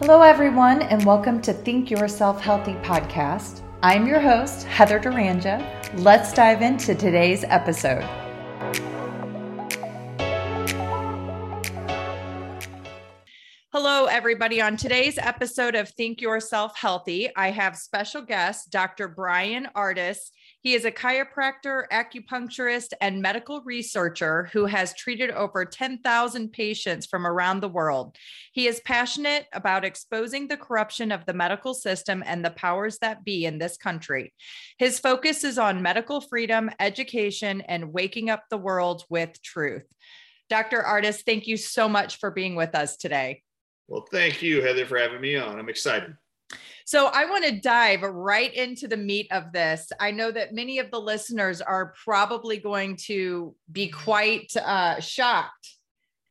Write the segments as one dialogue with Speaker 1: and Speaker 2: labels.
Speaker 1: Hello, everyone, and welcome to Think Yourself Healthy podcast. I'm your host, Heather Duranja. Let's dive into today's episode. Hello, everybody. On today's episode of Think Yourself Healthy, I have special guest, Dr. Bryan Ardis. He is a chiropractor, acupuncturist, and medical researcher who has treated over 10,000 patients from around the world. He is passionate about exposing the corruption of the medical system and the powers that be in this country. His focus is on medical freedom, education, and waking up the world with truth. Dr. Ardis, thank you so much for being with us today.
Speaker 2: Well, thank you, Heather, for having me on. I'm excited.
Speaker 1: So I want to dive right into the meat of this. I know that many of the listeners are probably going to be quite uh, shocked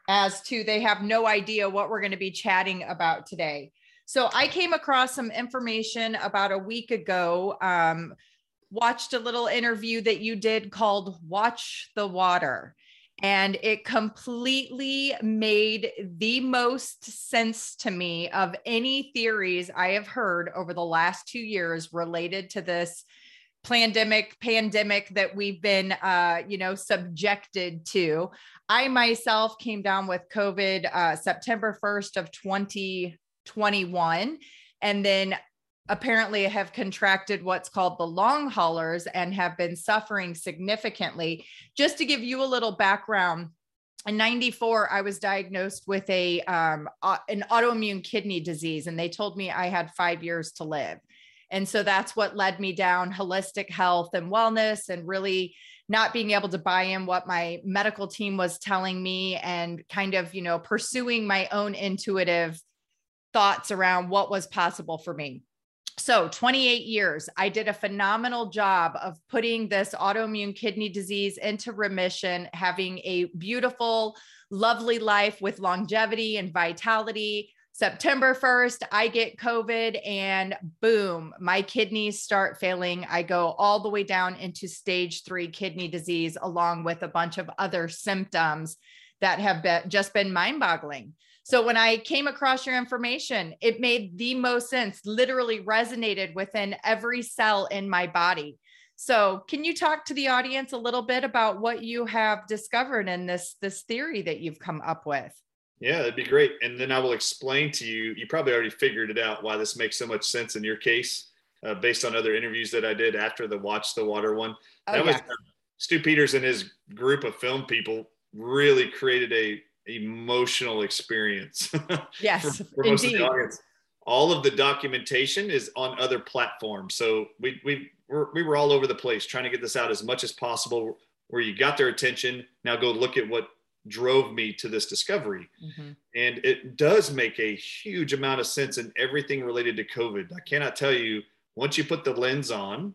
Speaker 1: as to they have no idea what we're going to be chatting about today. So I came across some information about a week ago. Um, watched a little interview that you did called Watch the Water and it completely made the most sense to me of any theories I have heard over the last two years related to this pandemic pandemic that we've been uh, you know subjected to. I myself came down with covid uh, september 1st of 2021 and then apparently have contracted what's called the long haulers and have been suffering significantly. Just to give you a little background, in 94 i was diagnosed with a um, uh, an autoimmune kidney disease and they told me i had five years to live and so that's what led me down holistic health and wellness and really not being able to buy in what my medical team was telling me and kind of you know pursuing my own intuitive thoughts around what was possible for me so 28 years i did a phenomenal job of putting this autoimmune kidney disease into remission having a beautiful lovely life with longevity and vitality. September 1st i get covid and boom my kidneys start failing. I go all the way down into stage 3 kidney disease along with a bunch of other symptoms that have been, just been mind boggling so when I came across your information, it made the most sense, literally resonated within every cell in my body. So can you talk to the audience a little bit about what you have discovered in this this theory that you've come up with?
Speaker 2: Yeah, that'd be great. And then I will explain to you, you probably already figured it out why this makes so much sense in your case, uh, based on other interviews that I did after the Watch the Water one. Oh, that yeah. was uh, Stew Peters and his group of film people really created a emotional experience.
Speaker 1: Yes, for, for most indeed. of the audience.
Speaker 2: All of the documentation is on other platforms. So we we were, we were all over the place trying to get this out as much as possible. Where you got their attention. Now go look at what drove me to this discovery. Mm-hmm. And it does make a huge amount of sense in everything related to COVID. I cannot tell you, once you put the lens on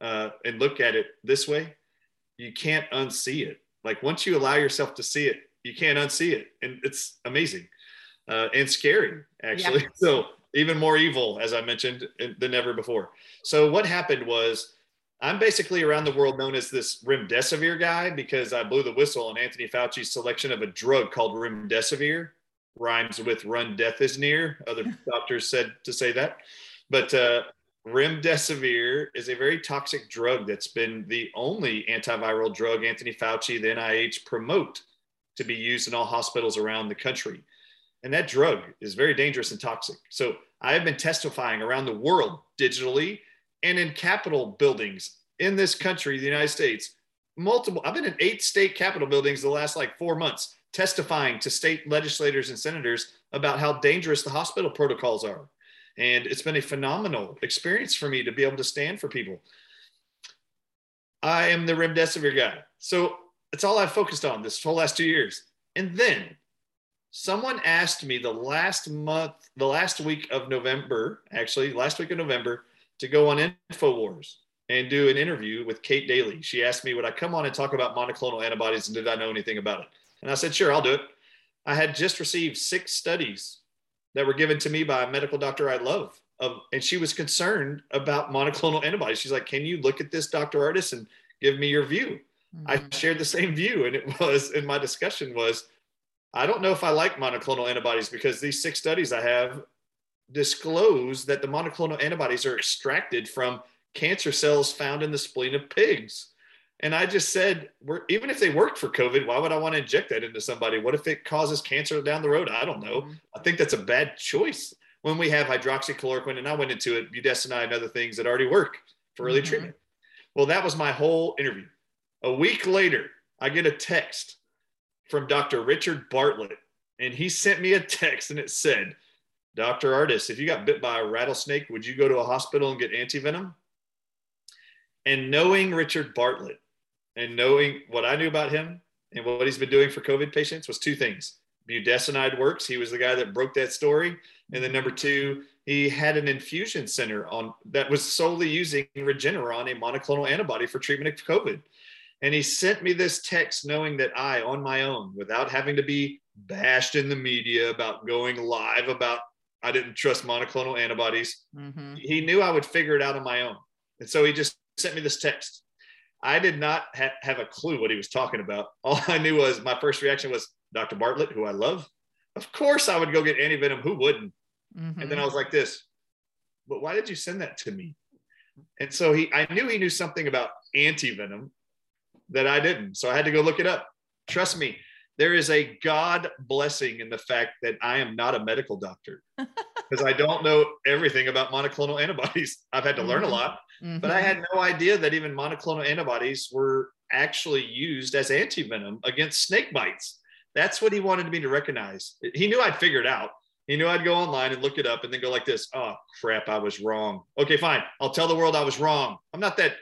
Speaker 2: uh, and look at it this way, you can't unsee it. Like once you allow yourself to see it, you can't unsee it, and it's amazing uh, and scary actually. Yeah. So even more evil, as I mentioned, than ever before. So what happened was. I'm basically around the world known as this remdesivir guy because I blew the whistle on Anthony Fauci's selection of a drug called remdesivir. Rhymes with run death is near. Other doctors said to say that. But uh, remdesivir is a very toxic drug that's been the only antiviral drug Anthony Fauci, the NIH, promote to be used in all hospitals around the country. And that drug is very dangerous and toxic. So I have been testifying around the world digitally and in Capitol buildings in this country, the United States. Multiple, I've been in eight state Capitol buildings the last like four months, testifying to state legislators and senators about how dangerous the hospital protocols are. And it's been a phenomenal experience for me to be able to stand for people. I am the remdesivir guy. So that's all I've focused on this whole last two years. And then someone asked me the last month, the last week of November, actually, last week of November, to go on InfoWars and do an interview with Kate Dalley. She asked me, would I come on and talk about monoclonal antibodies and did I know anything about it? And I said, sure, I'll do it. I had just received six studies that were given to me by a medical doctor I love. Of, and she was concerned about monoclonal antibodies. She's like, can you look at this, Dr. Ardis, and give me your view? Mm-hmm. I shared the same view, and it was in my discussion was, I don't know if I like monoclonal antibodies because these six studies I have disclose that the monoclonal antibodies are extracted from cancer cells found in the spleen of pigs. And I just said, we're, even if they worked for COVID, why would I want to inject that into somebody? What if it causes cancer down the road? I don't know. Mm-hmm. I think that's a bad choice when we have hydroxychloroquine, and I went into it, budesonide and other things that already work for early mm-hmm. treatment. Well, that was my whole interview. A week later, I get a text from Dr. Richard Bartlett, and he sent me a text and it said, Dr. Ardis, if you got bit by a rattlesnake, would you go to a hospital and get antivenom? And knowing Richard Bartlett and knowing what I knew about him and what he's been doing for COVID patients was two things. Budesonide works. He was the guy that broke that story. And then number two, he had an infusion center on that was solely using Regeneron, a monoclonal antibody for treatment of COVID. And he sent me this text knowing that I, on my own, without having to be bashed in the media about going live about I didn't trust monoclonal antibodies, mm-hmm. he knew I would figure it out on my own. And so he just sent me this text. I did not ha- have a clue what he was talking about. All I knew was my first reaction was Dr. Bartlett, who I love. Of course, I would go get antivenom. Who wouldn't? Mm-hmm. And then I was like, this, but why did you send that to me? And so he, I knew he knew something about antivenom that I didn't. So I had to go look it up. Trust me, there is a God blessing in the fact that I am not a medical doctor because I don't know everything about monoclonal antibodies. I've had to learn a mm-hmm. lot, mm-hmm. but I had no idea that even monoclonal antibodies were actually used as antivenom against snake bites. That's what he wanted me to recognize. He knew I'd figure it out. He knew I'd go online and look it up and then go like this. Oh crap, I was wrong. Okay, fine. I'll tell the world I was wrong. I'm not that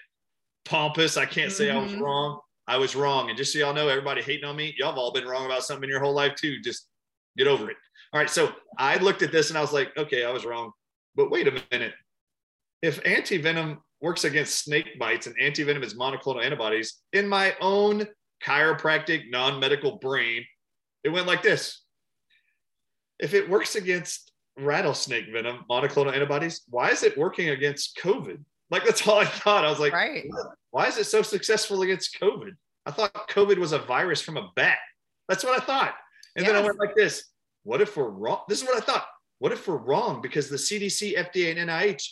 Speaker 2: pompous. I can't say mm-hmm. I was mm-hmm. wrong. I was wrong. And just so y'all know, everybody hating on me, y'all have all been wrong about something in your whole life too. Just get over it. All right. So I looked at this and I was like, okay, I was wrong. But wait a minute. If antivenom works against snake bites and antivenom is monoclonal antibodies, in my own chiropractic, non medical brain, it went like this. If it works against rattlesnake venom, monoclonal antibodies, why is it working against COVID? Like that's all I thought. I was like, right. why is it so successful against COVID? I thought COVID was a virus from a bat. That's what I thought. And yes. then I went like this. What if we're wrong? This is what I thought. What if we're wrong? Because the CDC, FDA, and NIH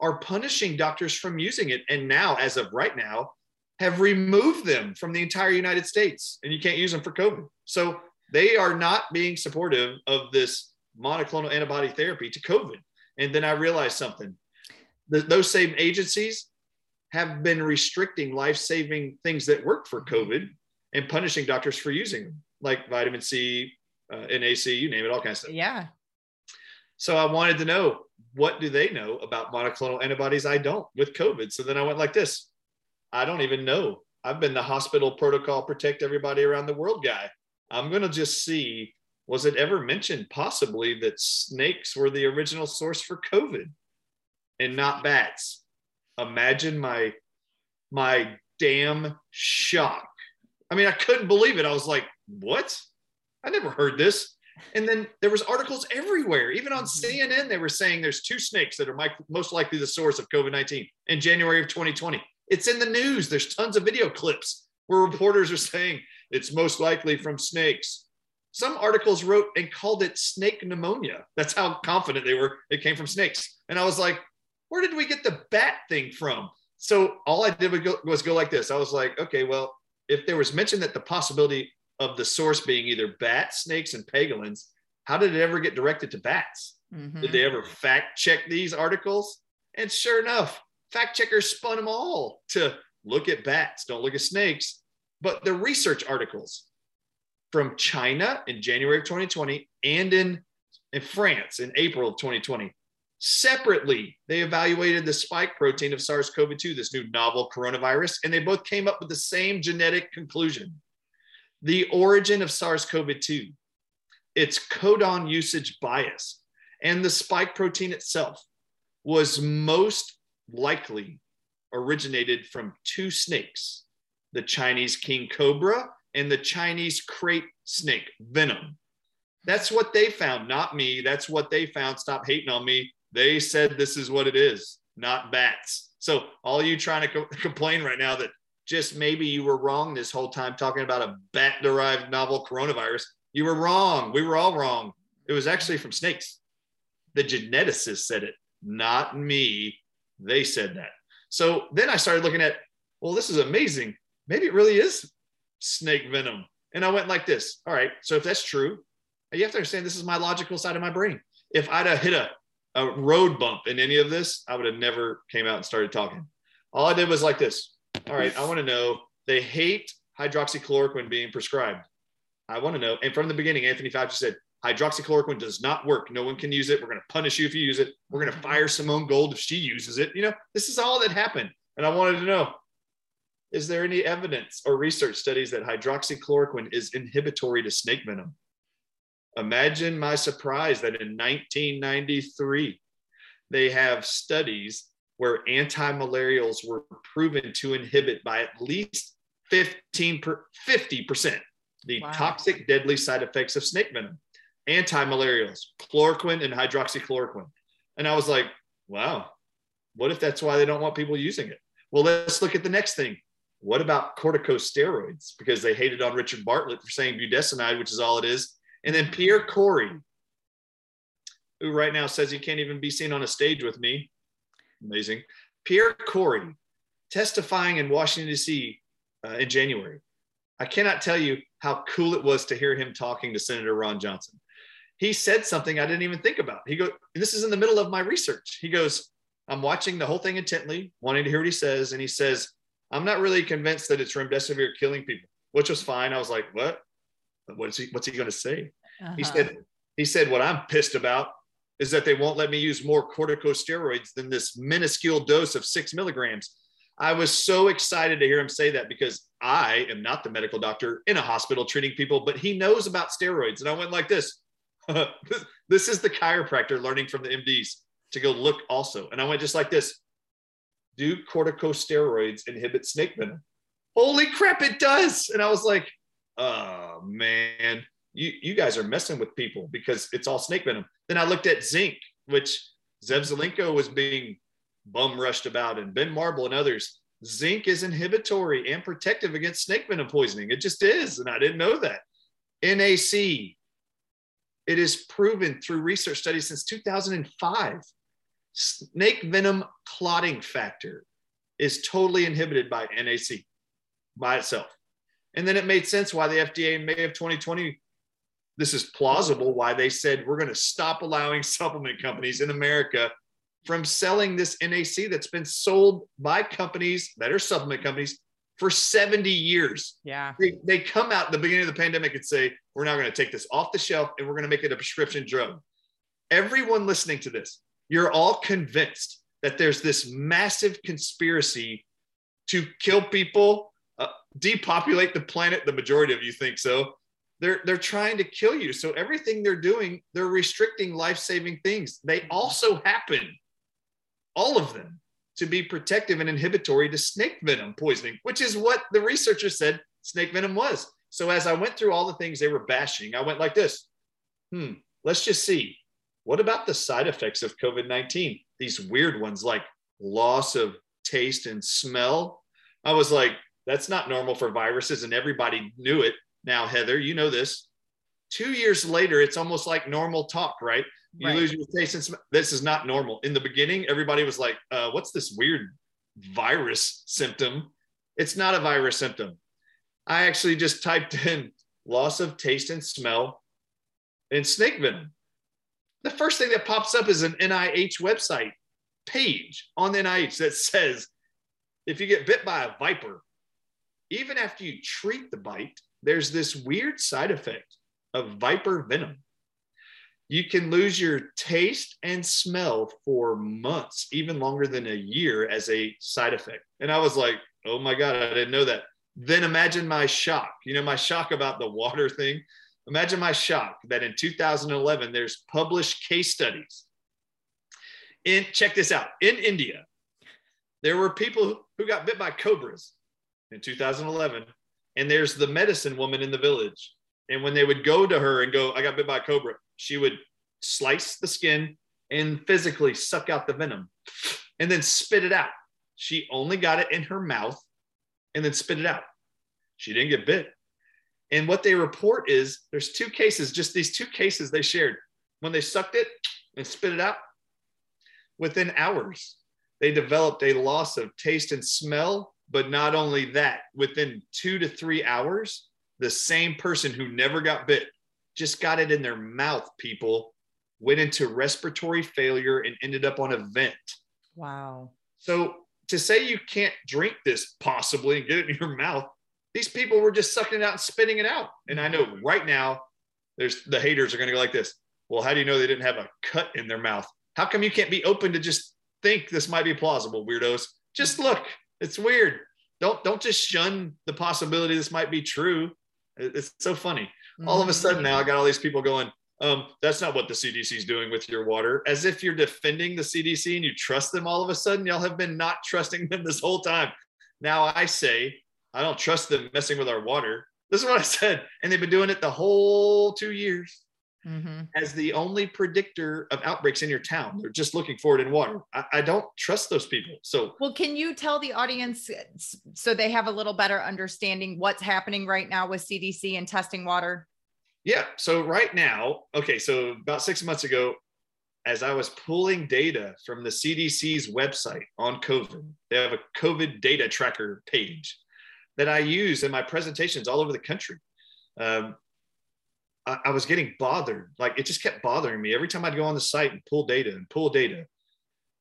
Speaker 2: are punishing doctors from using it. And now, as of right now, have removed them from the entire United States. And you can't use them for COVID. So they are not being supportive of this monoclonal antibody therapy to COVID. And then I realized something the, those same agencies have been restricting life-saving things that work for COVID and punishing doctors for using them, like vitamin C, uh, NAC, you name it, all kinds of stuff.
Speaker 1: Yeah.
Speaker 2: So I wanted to know what do they know about monoclonal antibodies? I don't with COVID. So then I went like this. I don't even know. I've been the hospital protocol protect everybody around the world guy. I'm going to just see was it ever mentioned possibly that snakes were the original source for COVID? And not bats. Imagine my my damn shock. I mean, I couldn't believe it. I was like, what? I never heard this. And then there was articles everywhere, even on mm-hmm. CNN. They were saying there's two snakes that are most likely the source of COVID-19 in January of 2020. It's in the news. There's tons of video clips where reporters are saying it's most likely from snakes. Some articles wrote and called it snake pneumonia. That's how confident they were. It came from snakes. And I was like, where did we get the bat thing from? So all I did was go, was go like this. I was like, okay, well, if there was mention that the possibility of the source being either bats, snakes, and pangolins, how did it ever get directed to bats? Mm-hmm. Did they ever fact check these articles? And sure enough, fact checkers spun them all to look at bats, don't look at snakes. But the research articles from China in January of 2020 and in, in France in April of 2020 Separately, they evaluated the spike protein of SARS CoV 2, this new novel coronavirus, and they both came up with the same genetic conclusion. The origin of SARS CoV 2, its codon usage bias, and the spike protein itself was most likely originated from two snakes the Chinese king cobra and the Chinese krait snake venom. That's what they found, not me. That's what they found. Stop hating on me. They said this is what it is, not bats. So all you trying to co- complain right now that just maybe you were wrong this whole time talking about a bat derived novel coronavirus, you were wrong. We were all wrong. It was actually from snakes. The geneticists said it, not me. They said that. So then I started looking at, well, this is amazing. Maybe it really is snake venom. And I went like this. All right. So if that's true, you have to understand this is my logical side of my brain. If I'd have hit a, a road bump in any of this, I would have never came out and started talking. All I did was like this. All right. I want to know they hate hydroxychloroquine being prescribed. I want to know. And from the beginning, Anthony Fauci said, hydroxychloroquine does not work. No one can use it. We're going to punish you if you use it. We're going to fire Simone Gold if she uses it. You know, this is all that happened. And I wanted to know is there any evidence or research studies that hydroxychloroquine is inhibitory to snake venom? Imagine my surprise that in 1993, they have studies where anti-malarials were proven to inhibit by at least 15 per, 50% the wow. toxic deadly side effects of snake venom anti-malarials chloroquine and hydroxychloroquine. And i was like wow what if that's why they don't want people using it? Well let's look at the next thing. What about corticosteroids? Because they hated on richard bartlett for saying budesonide which is all it is and then pierre kory who right now says he can't even be seen on a stage with me amazing pierre kory testifying in washington d.c uh, in January. I cannot tell you how cool it was to hear him talking to Senator Ron Johnson. He said something I didn't even think about. He goes, This is in the middle of my research. He goes, I'm watching the whole thing intently, wanting to hear what he says. And he says, I'm not really convinced that it's remdesivir killing people, which was fine. I was like, What? What's he, what's he going to say? Uh-huh. He said, he said, what I'm pissed about is that they won't let me use more corticosteroids than this minuscule dose of six milligrams. I was so excited to hear him say that because I am not the medical doctor in a hospital treating people, but he knows about steroids. And I went like this this is the chiropractor learning from the MDs to go look also. And I went just like this Do corticosteroids inhibit snake venom? Holy crap, it does. And I was like, oh man, you, you guys are messing with people because it's all snake venom. Then I looked at zinc, which Zev Zelenko was being bum rushed about and Ben Marble and others. Zinc is inhibitory and protective against snake venom poisoning. It just is. And I didn't know that. NAC, it is proven through research studies since 2005. Snake venom clotting factor is totally inhibited by NAC by itself. And then it made sense why the FDA in May of 2020, this is plausible why they said we're going to stop allowing supplement companies in America from selling this NAC that's been sold by companies that are supplement companies for 70 years.
Speaker 1: Yeah.
Speaker 2: They, they come out at the beginning of the pandemic and say, we're now going to take this off the shelf and we're going to make it a prescription drug. Everyone listening to this, you're all convinced that there's this massive conspiracy to kill people, uh, depopulate the planet. The majority of you think so. They're, they're trying to kill you. So everything they're doing, they're restricting life-saving things. They also happen all of them to be protective and inhibitory to snake venom poisoning, which is what the researchers said snake venom was. So as I went through all the things they were bashing, I went like this hmm, let's just see. What about the side effects of COVID 19? These weird ones like loss of taste and smell. I was like, that's not normal for viruses, and everybody knew it. Now, Heather, you know this. Two years later, it's almost like normal talk, right? You right. lose your taste and smell. This is not normal. In the beginning, everybody was like, uh, what's this weird virus symptom? It's not a virus symptom. I actually just typed in loss of taste and smell and snake venom. The first thing that pops up is an NIH website page on the NIH that says if you get bit by a viper, even after you treat the bite, there's this weird side effect of viper venom you can lose your taste and smell for months, even longer than a year as a side effect. And I was like, oh my God, I didn't know that. Then imagine my shock, you know, my shock about the water thing. Imagine my shock that in 2011, there's published case studies. In, check this out in India, there were people who got bit by cobras in 2011. And there's the medicine woman in the village. And when they would go to her and go, I got bit by a cobra, she would slice the skin and physically suck out the venom and then spit it out. She only got it in her mouth and then spit it out. She didn't get bit. And what they report is there's two cases, just these two cases they shared. When they sucked it and spit it out. Within hours, they developed a loss of taste and smell. But not only that, within two to three hours, the same person who never got bit just got it in their mouth, people went into respiratory failure and ended up on a vent.
Speaker 1: Wow.
Speaker 2: So to say you can't drink this possibly and get it in your mouth, these people were just sucking it out and spitting it out. And I know right now, there's the haters are going to go like this. Well, how do you know they didn't have a cut in their mouth? How come you can't be open to just think this might be plausible, weirdos? Just look. It's weird. Don't don't just shun the possibility this might be true. It's so funny. All of a sudden now I got all these people going, um, that's not what the CDC is doing with your water. As if you're defending the CDC and you trust them all of a sudden. Y'all have been not trusting them this whole time. Now I say, I don't trust them messing with our water. This is what I said. And they've been doing it the whole two years mm-hmm. as the only predictor of outbreaks in your town. They're just looking for it in water. I, I don't trust those people. So,
Speaker 1: well, can you tell the audience so they have a little better understanding what's happening right now with CDC and testing water?
Speaker 2: Yeah. So right now, okay, so about six months ago, as I was pulling data from the CDC's website on COVID, they have a COVID data tracker page that I use in my presentations all over the country. Um, I, I was getting bothered. Like it just kept bothering me every time I'd go on the site and pull data and pull data.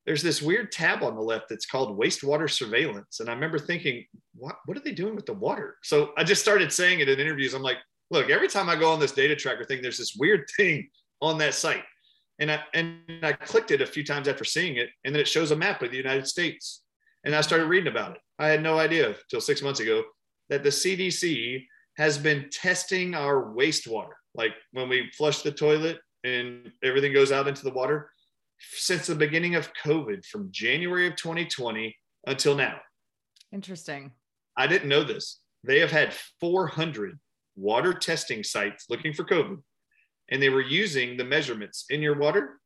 Speaker 2: There's this weird tab on the left that's called wastewater surveillance. And I remember thinking, what, what are they doing with the water? So I just started saying it in interviews. I'm like, look, every time I go on this data tracker thing, there's this weird thing on that site. And I, and I clicked it a few times after seeing it, and then it shows a map of the United States. And I started reading about it. I had no idea until six months ago that the CDC has been testing our wastewater. Like when we flush the toilet and everything goes out into the water since the beginning of COVID from January of 2020 until now.
Speaker 1: Interesting.
Speaker 2: I didn't know this. They have had 400 water testing sites looking for COVID, and they were using the measurements in your water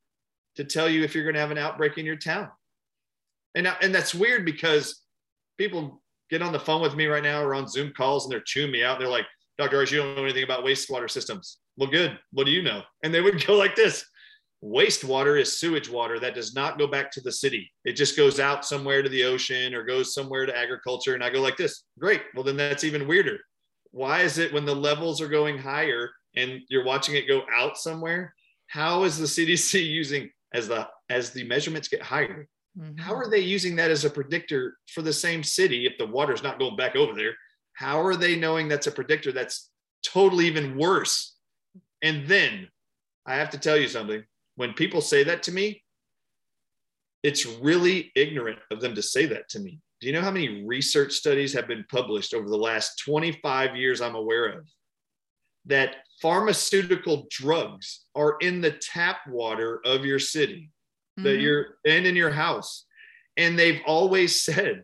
Speaker 2: to tell you if you're going to have an outbreak in your town. And, and that's weird because people get on the phone with me right now or on Zoom calls and they're chewing me out. They're like, Dr. Arch, you don't know anything about wastewater systems. Well, good. What do you know? And they would go like this wastewater is sewage water that does not go back to the city. It just goes out somewhere to the ocean or goes somewhere to agriculture. And I go like this. Great. Well, then that's even weirder why is it when the levels are going higher and you're watching it go out somewhere how is the cdc using as the as the measurements get higher mm-hmm. how are they using that as a predictor for the same city if the water's not going back over there how are they knowing that's a predictor that's totally even worse and then i have to tell you something when people say that to me it's really ignorant of them to say that to me do you know how many research studies have been published over the last 25 years I'm aware of that pharmaceutical drugs are in the tap water of your city mm-hmm. that you're and in your house and they've always said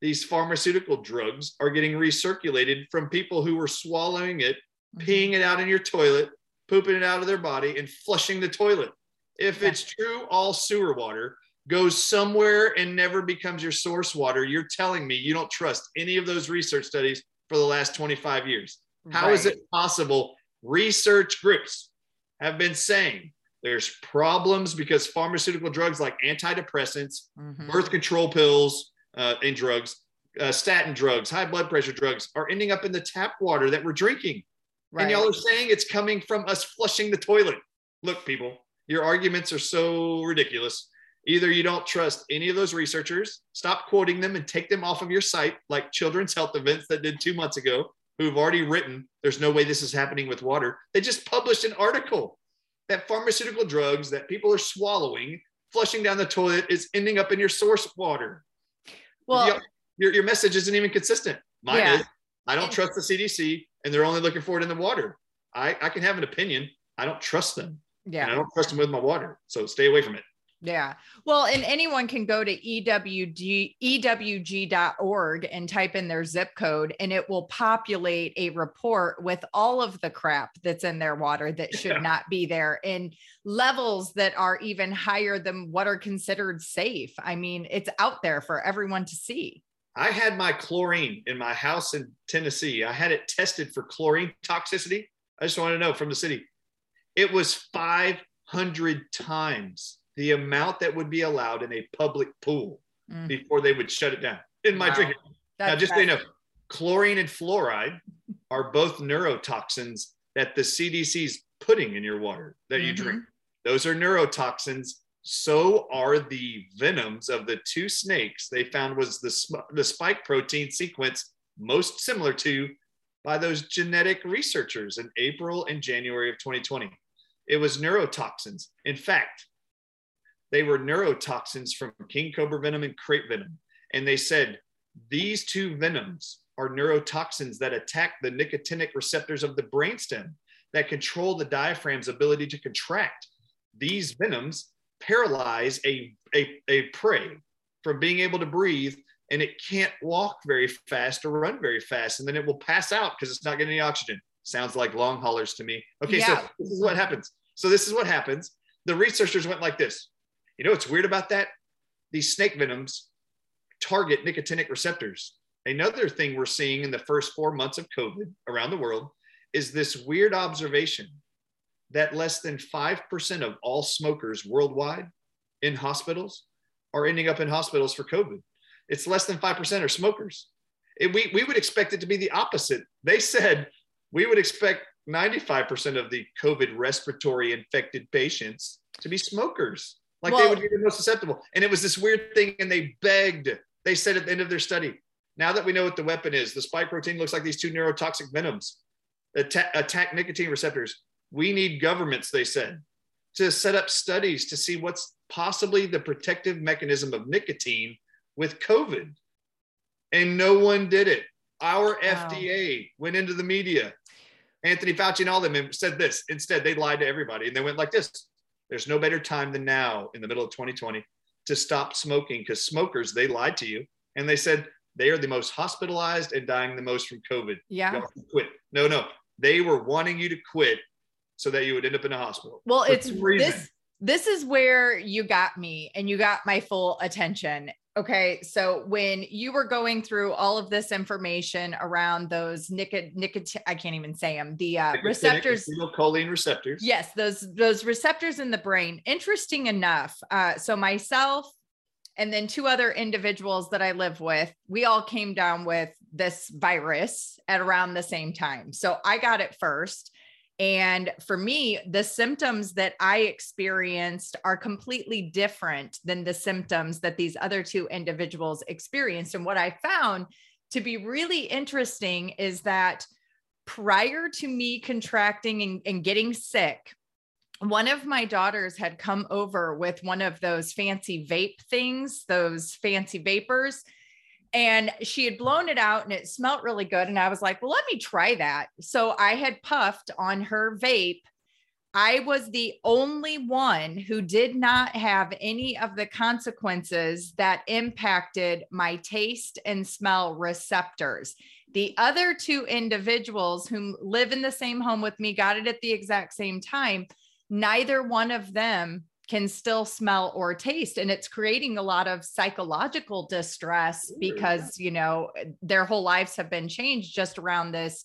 Speaker 2: these pharmaceutical drugs are getting recirculated from people who were swallowing it mm-hmm. peeing it out in your toilet pooping it out of their body and flushing the toilet if it's true all sewer water goes somewhere and never becomes your source water, you're telling me you don't trust any of those research studies for the last 25 years. How right. is it possible? Research groups have been saying there's problems because pharmaceutical drugs like antidepressants, mm-hmm. birth control pills, uh, and drugs, uh, statin drugs, high blood pressure drugs are ending up in the tap water that we're drinking. Right. And y'all are saying it's coming from us flushing the toilet. Look, people, your arguments are so ridiculous. Either you don't trust any of those researchers, stop quoting them and take them off of your site, like Children's Health Defense that did two months ago, who've already written, there's no way this is happening with water. They just published an article that pharmaceutical drugs that people are swallowing, flushing down the toilet, is ending up in your source water. Well, your, your message isn't even consistent. Mine yeah. is I don't trust the CDC and they're only looking for it in the water. I, I can have an opinion. I don't trust them. Yeah. And I don't trust them with my water. So stay away from it.
Speaker 1: Yeah. Well, and anyone can go to EWG, EWG.org and type in their zip code, and it will populate a report with all of the crap that's in their water that should yeah. not be there in levels that are even higher than what are considered safe. I mean, it's out there for everyone to see.
Speaker 2: I had my chlorine in my house in Tennessee. I had it tested for chlorine toxicity. I just want to know from the city. It was 500 times the amount that would be allowed in a public pool mm. before they would shut it down in my wow. drinking. That's now, just so you know, chlorine and fluoride are both neurotoxins that the CDC's putting in your water that you mm-hmm. drink. Those are neurotoxins. So are the venoms of the two snakes they found was the, the spike protein sequence most similar to by those genetic researchers in April and January of 2020. It was neurotoxins. In fact, they were neurotoxins from king cobra venom and krait venom. And they said these two venoms are neurotoxins that attack the nicotinic receptors of the brainstem that control the diaphragm's ability to contract. These venoms paralyze a, a, a prey from being able to breathe and it can't walk very fast or run very fast and then it will pass out because it's not getting any oxygen. Sounds like long haulers to me. Okay yeah. so this is what happens. So this is what happens. The researchers went like this. You know what's weird about that? These snake venoms target nicotinic receptors. Another thing we're seeing in the first four months of COVID around the world is this weird observation that less than 5% of all smokers worldwide in hospitals are ending up in hospitals for COVID. It's less than 5% are smokers. It, we, we would expect it to be the opposite. They said we would expect 95% of the COVID respiratory infected patients to be smokers, like well, they would be the most susceptible. And it was this weird thing, and they begged, they said at the end of their study, now that we know what the weapon is, the spike protein looks like these two neurotoxic venoms attack, attack nicotine receptors. We need governments, they said, to set up studies to see what's possibly the protective mechanism of nicotine with COVID. And no one did it. Our wow. FDA went into the media. Anthony Fauci and all of them said this. Instead, they lied to everybody and they went like this There's no better time than now in the middle of 2020 to stop smoking because smokers, they lied to you. And they said, they are the most hospitalized and dying the most from COVID.
Speaker 1: Yeah.
Speaker 2: Quit. No, no. They were wanting you to quit so that you would end up in a hospital.
Speaker 1: Well, it's this this is where you got me and you got my full attention. Okay, so when you were going through all of this information around those nicot nicotine, I can't even say them, the uh, receptors,
Speaker 2: choline receptors.
Speaker 1: Yes, those those receptors in the brain. Interesting enough. Uh, so myself, and then two other individuals that I live with, we all came down with this virus at around the same time. So I got it first. And for me, the symptoms that I experienced are completely different than the symptoms that these other two individuals experienced. And what I found to be really interesting is that prior to me contracting and, and getting sick, one of my daughters had come over with one of those fancy vape things, those fancy vapors, and she had blown it out and it smelled really good. And I was like, well, let me try that. So I had puffed on her vape. I was the only one who did not have any of the consequences that impacted my taste and smell receptors. The other two individuals who live in the same home with me got it at the exact same time neither one of them can still smell or taste and it's creating a lot of psychological distress because you know eh, their whole lives have been changed just around this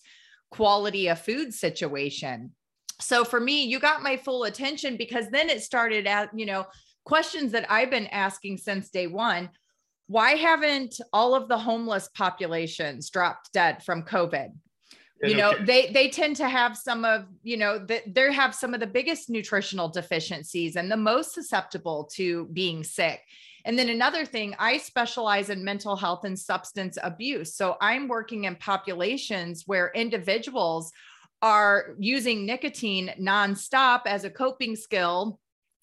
Speaker 1: quality of food situation. So for me you got my full attention because then it started at you know questions that i've been asking since day one. Why haven't all of the homeless populations dropped dead from covid you know okay. they they tend to have some of you know that they have some of the biggest nutritional deficiencies and the most susceptible to being sick. And then another thing i specialize in mental health and substance abuse. So i'm working in populations where individuals are using nicotine nonstop as a coping skill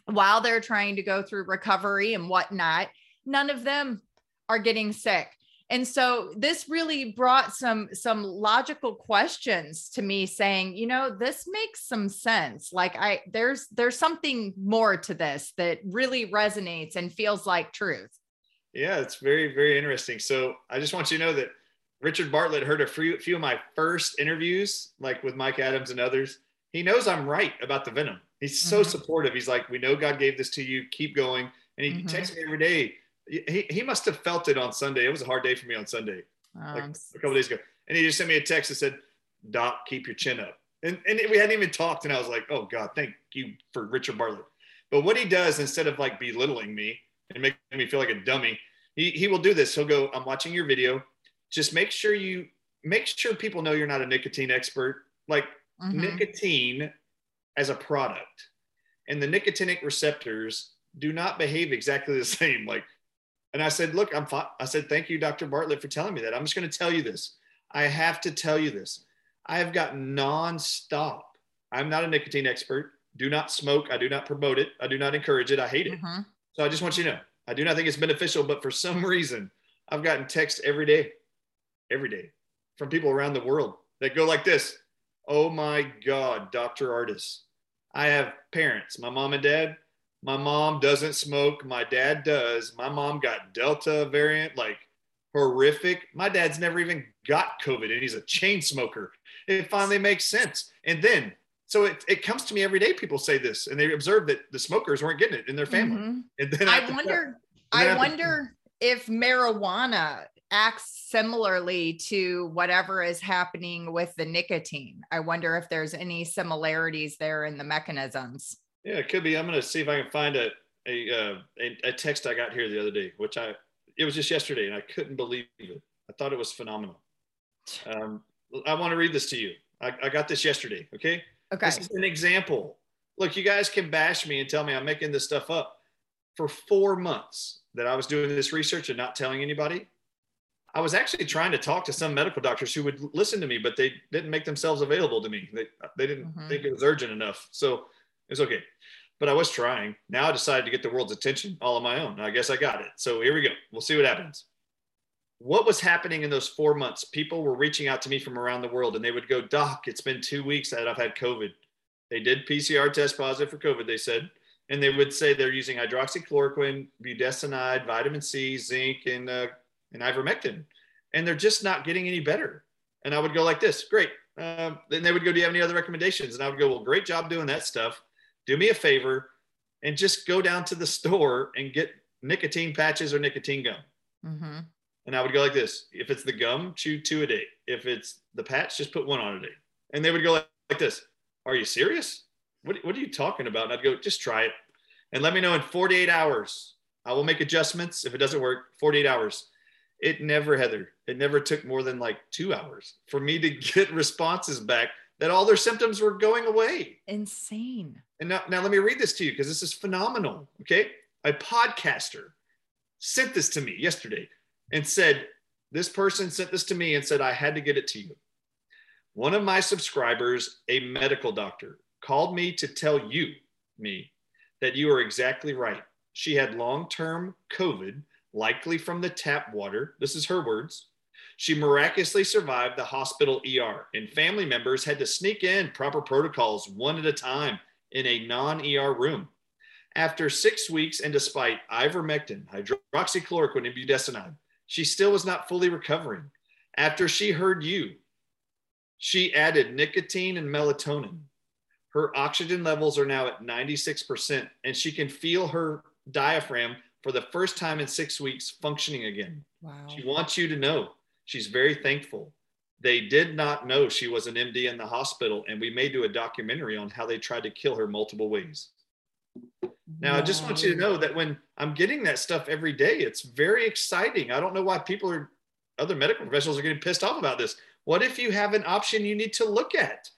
Speaker 1: while they're trying to go through recovery and whatnot. None of them are getting sick and so this really brought some some logical questions to me saying you know this makes some sense. Like i there's there's something more to this that really resonates and feels like truth.
Speaker 2: Yeah it's very very interesting. So i just want you to know that richard bartlett heard a few, few of my first interviews like with mike adams and others. He knows i'm right about the venom. He's so mm-hmm. supportive. He's like we know god gave this to you. Keep going. And he mm-hmm. texts me every day he, he must have felt it on Sunday. It was a hard day for me on Sunday, um, like a couple days ago. And he just sent me a text that said, Doc, keep your chin up. And, and we hadn't even talked. And I was like, oh God, thank you for Richard Bartlett. But what he does, instead of like belittling me and making me feel like a dummy, he, he will do this. He'll go, I'm watching your video. Just make sure you make sure people know you're not a nicotine expert. Like mm-hmm. nicotine as a product and the nicotinic receptors do not behave exactly the same. Like, and I said, look, I'm fine. I said, thank you, Dr. Bartlett, for telling me that. I'm just going to tell you this. I have to tell you this. I have got nonstop. I'm not a nicotine expert. Do not smoke. I do not promote it. I do not encourage it. I hate it. Mm-hmm. So I just want you to know, I do not think it's beneficial, but for some reason, I've gotten texts every day, every day from people around the world that go like this. Oh my God, Dr. Ardis. I have parents, my mom and dad. My mom doesn't smoke. My dad does. My mom got Delta variant, like horrific. My dad's never even got COVID and he's a chain smoker. It finally makes sense. And then, so it, it comes to me every day. People say this and they observe that the smokers weren't getting it in their family. Mm-hmm.
Speaker 1: And then I, I wonder, I wonder if marijuana acts similarly to whatever is happening with the nicotine. I wonder if there's any similarities there in the mechanisms.
Speaker 2: Yeah, it could be. I'm going to see if I can find a a, uh, a, a text I got here the other day, which I it was just yesterday, and I couldn't believe it. I thought it was phenomenal. Um, I want to read this to you. I, I got this yesterday. Okay.
Speaker 1: Okay.
Speaker 2: This is an example. Look, you guys can bash me and tell me I'm making this stuff up. For four months that I was doing this research and not telling anybody, I was actually trying to talk to some medical doctors who would listen to me, but they didn't make themselves available to me. They, they didn't mm-hmm. think it was urgent enough. So it's okay. But I was trying. Now I decided to get the world's attention all on my own. I guess I got it. So here we go. We'll see what happens. What was happening in those four months? People were reaching out to me from around the world and they would go, Doc, it's been two weeks that I've had COVID. They did PCR test positive for COVID, they said. And they would say they're using hydroxychloroquine, budesonide, vitamin C, zinc, and uh, and ivermectin, and they're just not getting any better. And I would go like this, great. Um, then they would go, do you have any other recommendations? And I would go, well, great job doing that stuff. Do me a favor and just go down to the store and get nicotine patches or nicotine gum. Mm-hmm. And I would go like this. If it's the gum, chew two a day. If it's the patch, just put one on a day. And they would go like, like this. Are you serious? What, what are you talking about? And I'd go, just try it. And let me know in 48 hours. I will make adjustments. If it doesn't work, 48 hours it never heather it never took more than like two hours for me to get responses back that all their symptoms were going away.
Speaker 1: Insane.
Speaker 2: And now, now let me read this to you because this is phenomenal okay? A podcaster sent this to me yesterday and said this person sent this to me and said i had to get it to you. One of my subscribers a medical doctor called me to tell you me that you are exactly right. She had long-term covid likely from the tap water. This is her words. She miraculously survived the hospital ER, and family members had to sneak in proper protocols one at a time in a non ER room. After six weeks, and despite ivermectin, hydroxychloroquine, and budesonide, she still was not fully recovering. After she heard you, she added nicotine and melatonin. Her oxygen levels are now at 96%, and she can feel her diaphragm for the first time in six weeks functioning again. Wow. She wants you to know she's very thankful. They did not know she was an MD in the hospital, and we may do a documentary on how they tried to kill her multiple ways. Now. I just want you to know that when I'm getting that stuff every day, it's very exciting. I don't know why people are, other medical professionals are getting pissed off about this. What if you have an option you need to look at?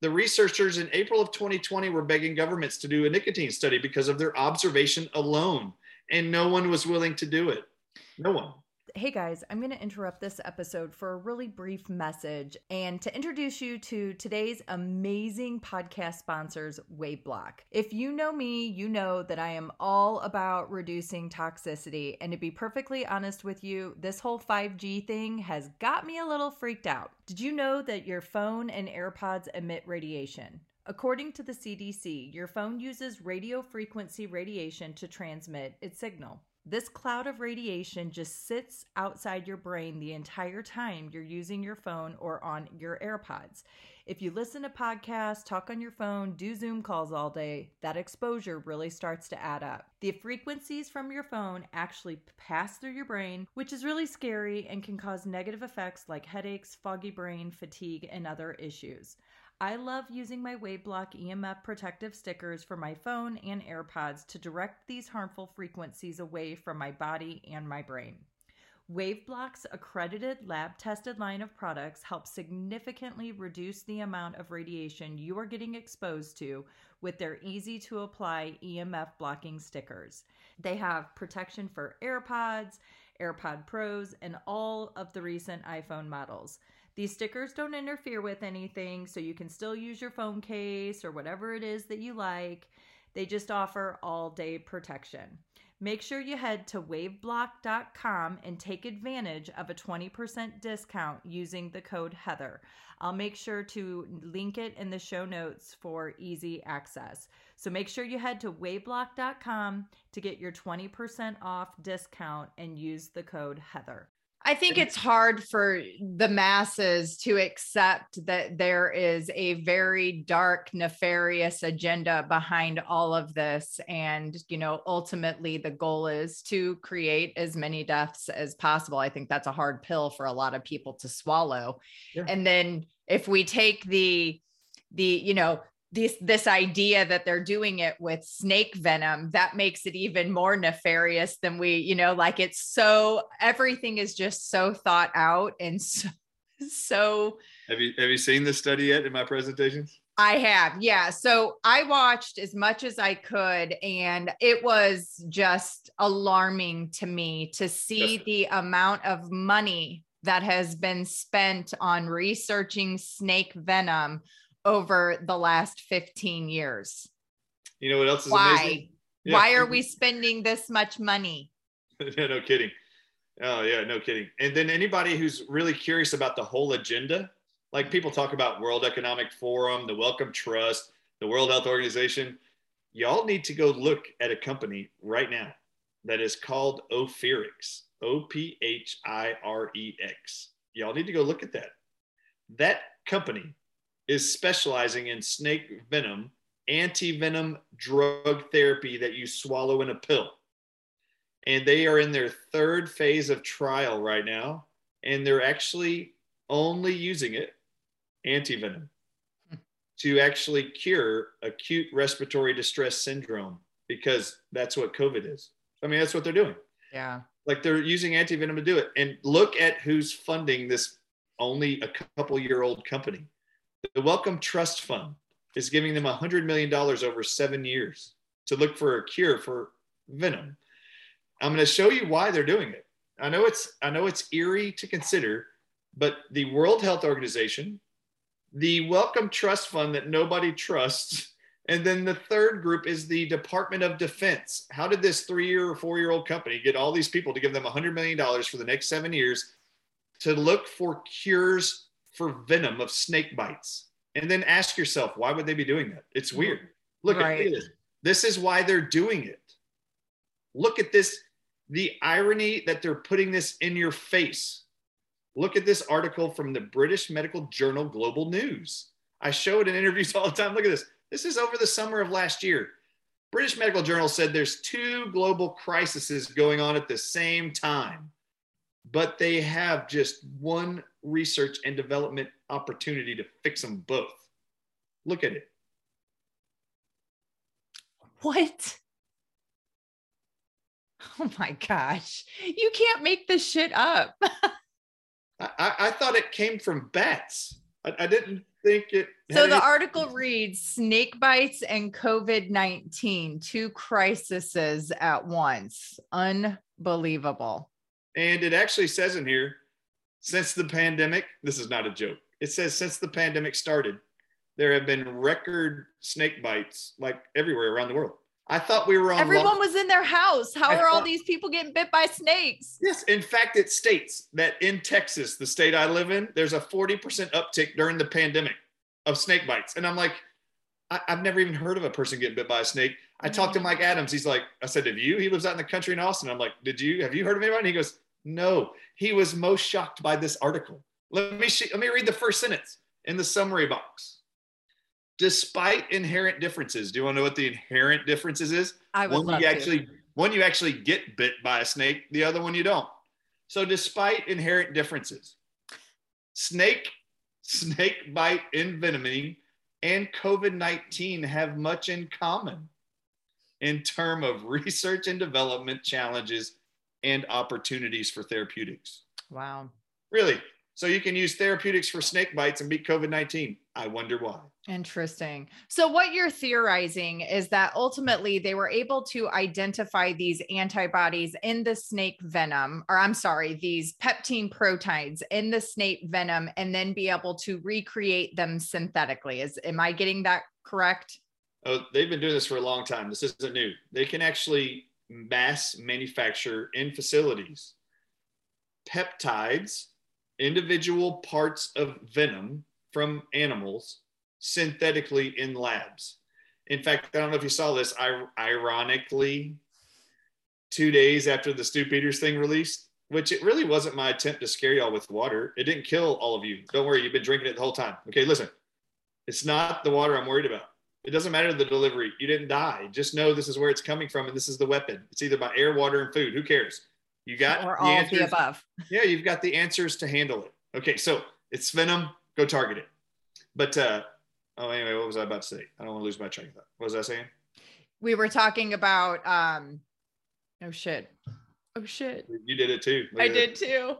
Speaker 2: The researchers in April of 2020 were begging governments to do a nicotine study because of their observation alone and no one was willing to do it. No one.
Speaker 1: Hey guys, I'm going to interrupt this episode for a really brief message and to introduce you to today's amazing podcast sponsors, Waveblock. If you know me, you know that I am all about reducing toxicity. And to be perfectly honest with you, this whole 5G thing has got me a little freaked out. Did you know that your phone and AirPods emit radiation? According to the CDC, your phone uses radio frequency radiation to transmit its signal. This cloud of radiation just sits outside your brain the entire time you're using your phone or on your AirPods. If you listen to podcasts, talk on your phone, do Zoom calls all day, that exposure really starts to add up. The frequencies from your phone actually pass through your brain, which is really scary and can cause negative effects like headaches, foggy brain, fatigue, and other issues. I love using my WaveBlock EMF protective stickers for my phone and AirPods to direct these harmful frequencies away from my body and my brain. WaveBlock's accredited lab tested line of products helps significantly reduce the amount of radiation you are getting exposed to with their easy to apply EMF blocking stickers. They have protection for AirPods, AirPod Pros, and all of the recent iPhone models. These stickers don't interfere with anything, so you can still use your phone case or whatever it is that you like. They just offer all day protection. Make sure you head to waveblock.com and take advantage of a 20% discount using the code Heather. I'll make sure to link it in the show notes for easy access. So make sure you head to waveblock.com to get your 20% off discount and use the code Heather. I think it's hard for the masses to accept that there is a very dark, nefarious agenda behind all of this. And, you know, ultimately the goal is to create as many deaths as possible. I think that's a hard pill for a lot of people to swallow. Yeah. And then if we take the, the, you know, this this idea that they're doing it with snake venom that makes it even more nefarious than we you know like it's so everything is just so thought out and so so
Speaker 2: have you have you seen the study yet in my presentations
Speaker 1: I have, yeah. So I watched as much as I could, and it was just alarming to me to see the amount of money that has been spent on researching snake venom over the last 15 years.
Speaker 2: You know what else is
Speaker 1: Why?
Speaker 2: amazing?
Speaker 1: Yeah. Why are we spending this much money?
Speaker 2: yeah, no kidding. Oh, yeah, no kidding. And then anybody who's really curious about the whole agenda, like people talk about World Economic Forum, the Wellcome Trust, the World Health Organization, y'all need to go look at a company right now that is called Ophirex, O P H I R E X. Y'all need to go look at that. That company is specializing in snake venom, anti venom drug therapy that you swallow in a pill. And they are in their third phase of trial right now. And they're actually only using it, anti venom, to actually cure acute respiratory distress syndrome because that's what COVID is. I mean, that's what they're doing.
Speaker 1: Yeah.
Speaker 2: Like they're using anti venom to do it. And look at who's funding this only a couple year old company. The Wellcome Trust Fund is giving them $100 million over seven years to look for a cure for venom. I'm going to show you why they're doing it. I know it's I know it's eerie to consider, but the World Health Organization, the Wellcome Trust Fund that nobody trusts, and then the third group is the Department of Defense. How did this three-year or four-year-old company get all these people to give them $100 million for the next seven years to look for cures for venom of snake bites. And then ask yourself, why would they be doing that? It's mm-hmm. weird. Look right. at this. This is why they're doing it. Look at this, the irony that they're putting this in your face. Look at this article from the British Medical Journal Global News. I show it in interviews all the time. Look at this. This is over the summer of last year. British Medical Journal said there's two global crises going on at the same time but they have just one research and development opportunity to fix them both. Look at it.
Speaker 1: What? Oh my gosh. You can't make this shit up.
Speaker 2: I, I, thought it came from bats. I, I didn't think it.
Speaker 1: So the article reads Snake bites and COVID 19, two crises at once. Unbelievable.
Speaker 2: And it actually says in here, since the pandemic, this is not a joke. It says since the pandemic started, there have been record snake bites like everywhere around the world. I thought we were on.
Speaker 1: Everyone was in their house. How I are thought, all these people getting bit by snakes?
Speaker 2: Yes. In fact, it states that in Texas, the state I live in, there's a 40% uptick during the pandemic of snake bites. And I'm like, I, have never even heard of a person getting bit by a snake. I mm-hmm. talked to Mike Adams. He's like, I said, Have you? He lives out in the country in Austin. I'm like, Did you? Have you heard of anybody? And he goes, no, he was most shocked by this article. Let me, sh- let me read the first sentence in the summary box. Despite inherent differences, do you want to know what the inherent differences is?
Speaker 1: I would
Speaker 2: one
Speaker 1: love
Speaker 2: you actually to. one you actually get bit by a snake, the other one you don't. So despite inherent differences, snake snake bite envenoming and COVID 19 have much in common in term of research and development challenges and opportunities for therapeutics.
Speaker 1: Wow.
Speaker 2: Really? So you can use therapeutics for snake bites and beat COVID 19. I wonder why.
Speaker 1: Interesting. So, what you're theorizing is that ultimately they were able to identify these antibodies in the snake venom, or I'm sorry, these peptide proteins in the snake venom, and then be able to recreate them synthetically. Is am I getting that correct?
Speaker 2: Oh, they've been doing this for a long time. This isn't new. They can actually mass manufacture in facilities peptides individual parts of venom from animals synthetically in labs. In fact, I don't know if you saw this, I, ironically, two days after the Stew Peters thing released, which it really wasn't my attempt to scare y'all with water. It didn't kill all of you. Don't worry, you've been drinking it the whole time. Okay, listen, it's not the water I'm worried about. It doesn't matter the delivery. You didn't die. Just know this is where it's coming from and this is the weapon. It's either by air, water, and food. Who cares? You got
Speaker 1: or all answers. the above.
Speaker 2: Yeah, you've got the answers to handle it. Okay, so it's venom. Go target it. But uh, oh, anyway, what was I about to say? I don't want to lose my train of thought. What was I saying?
Speaker 1: We were talking about. um Oh shit! Oh shit!
Speaker 2: You did it too.
Speaker 1: Look I did too.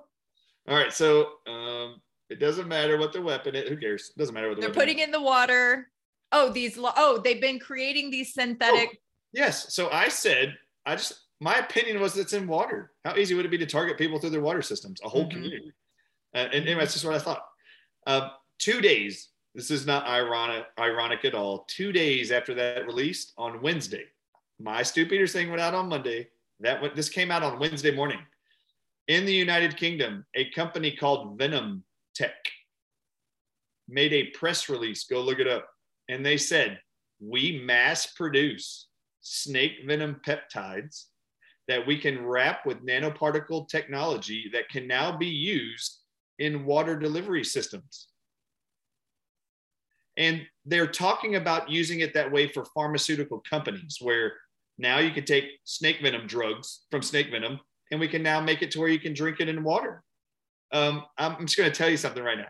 Speaker 2: All right, so um, it doesn't matter what the weapon is. Who cares? It doesn't matter what the
Speaker 1: They're putting is. in the water. Oh, these. Oh, they've been creating these synthetic. Oh,
Speaker 2: yes. So I said, I just my opinion was it's in water. How easy would it be to target people through their water systems? A whole mm-hmm. community. Uh, and anyway, that's just what I thought. Uh, two days. This is not ironic, ironic at all. Two days after that released on Wednesday, my Stew Peters thing went out on Monday. That went, this came out on Wednesday morning. In the United Kingdom, a company called Venom Tech made a press release. Go look it up. And they said, we mass produce snake venom peptides that we can wrap with nanoparticle technology that can now be used in water delivery systems. And they're talking about using it that way for pharmaceutical companies, where now you can take snake venom drugs from snake venom and we can now make it to where you can drink it in water. Um, I'm just going to tell you something right now.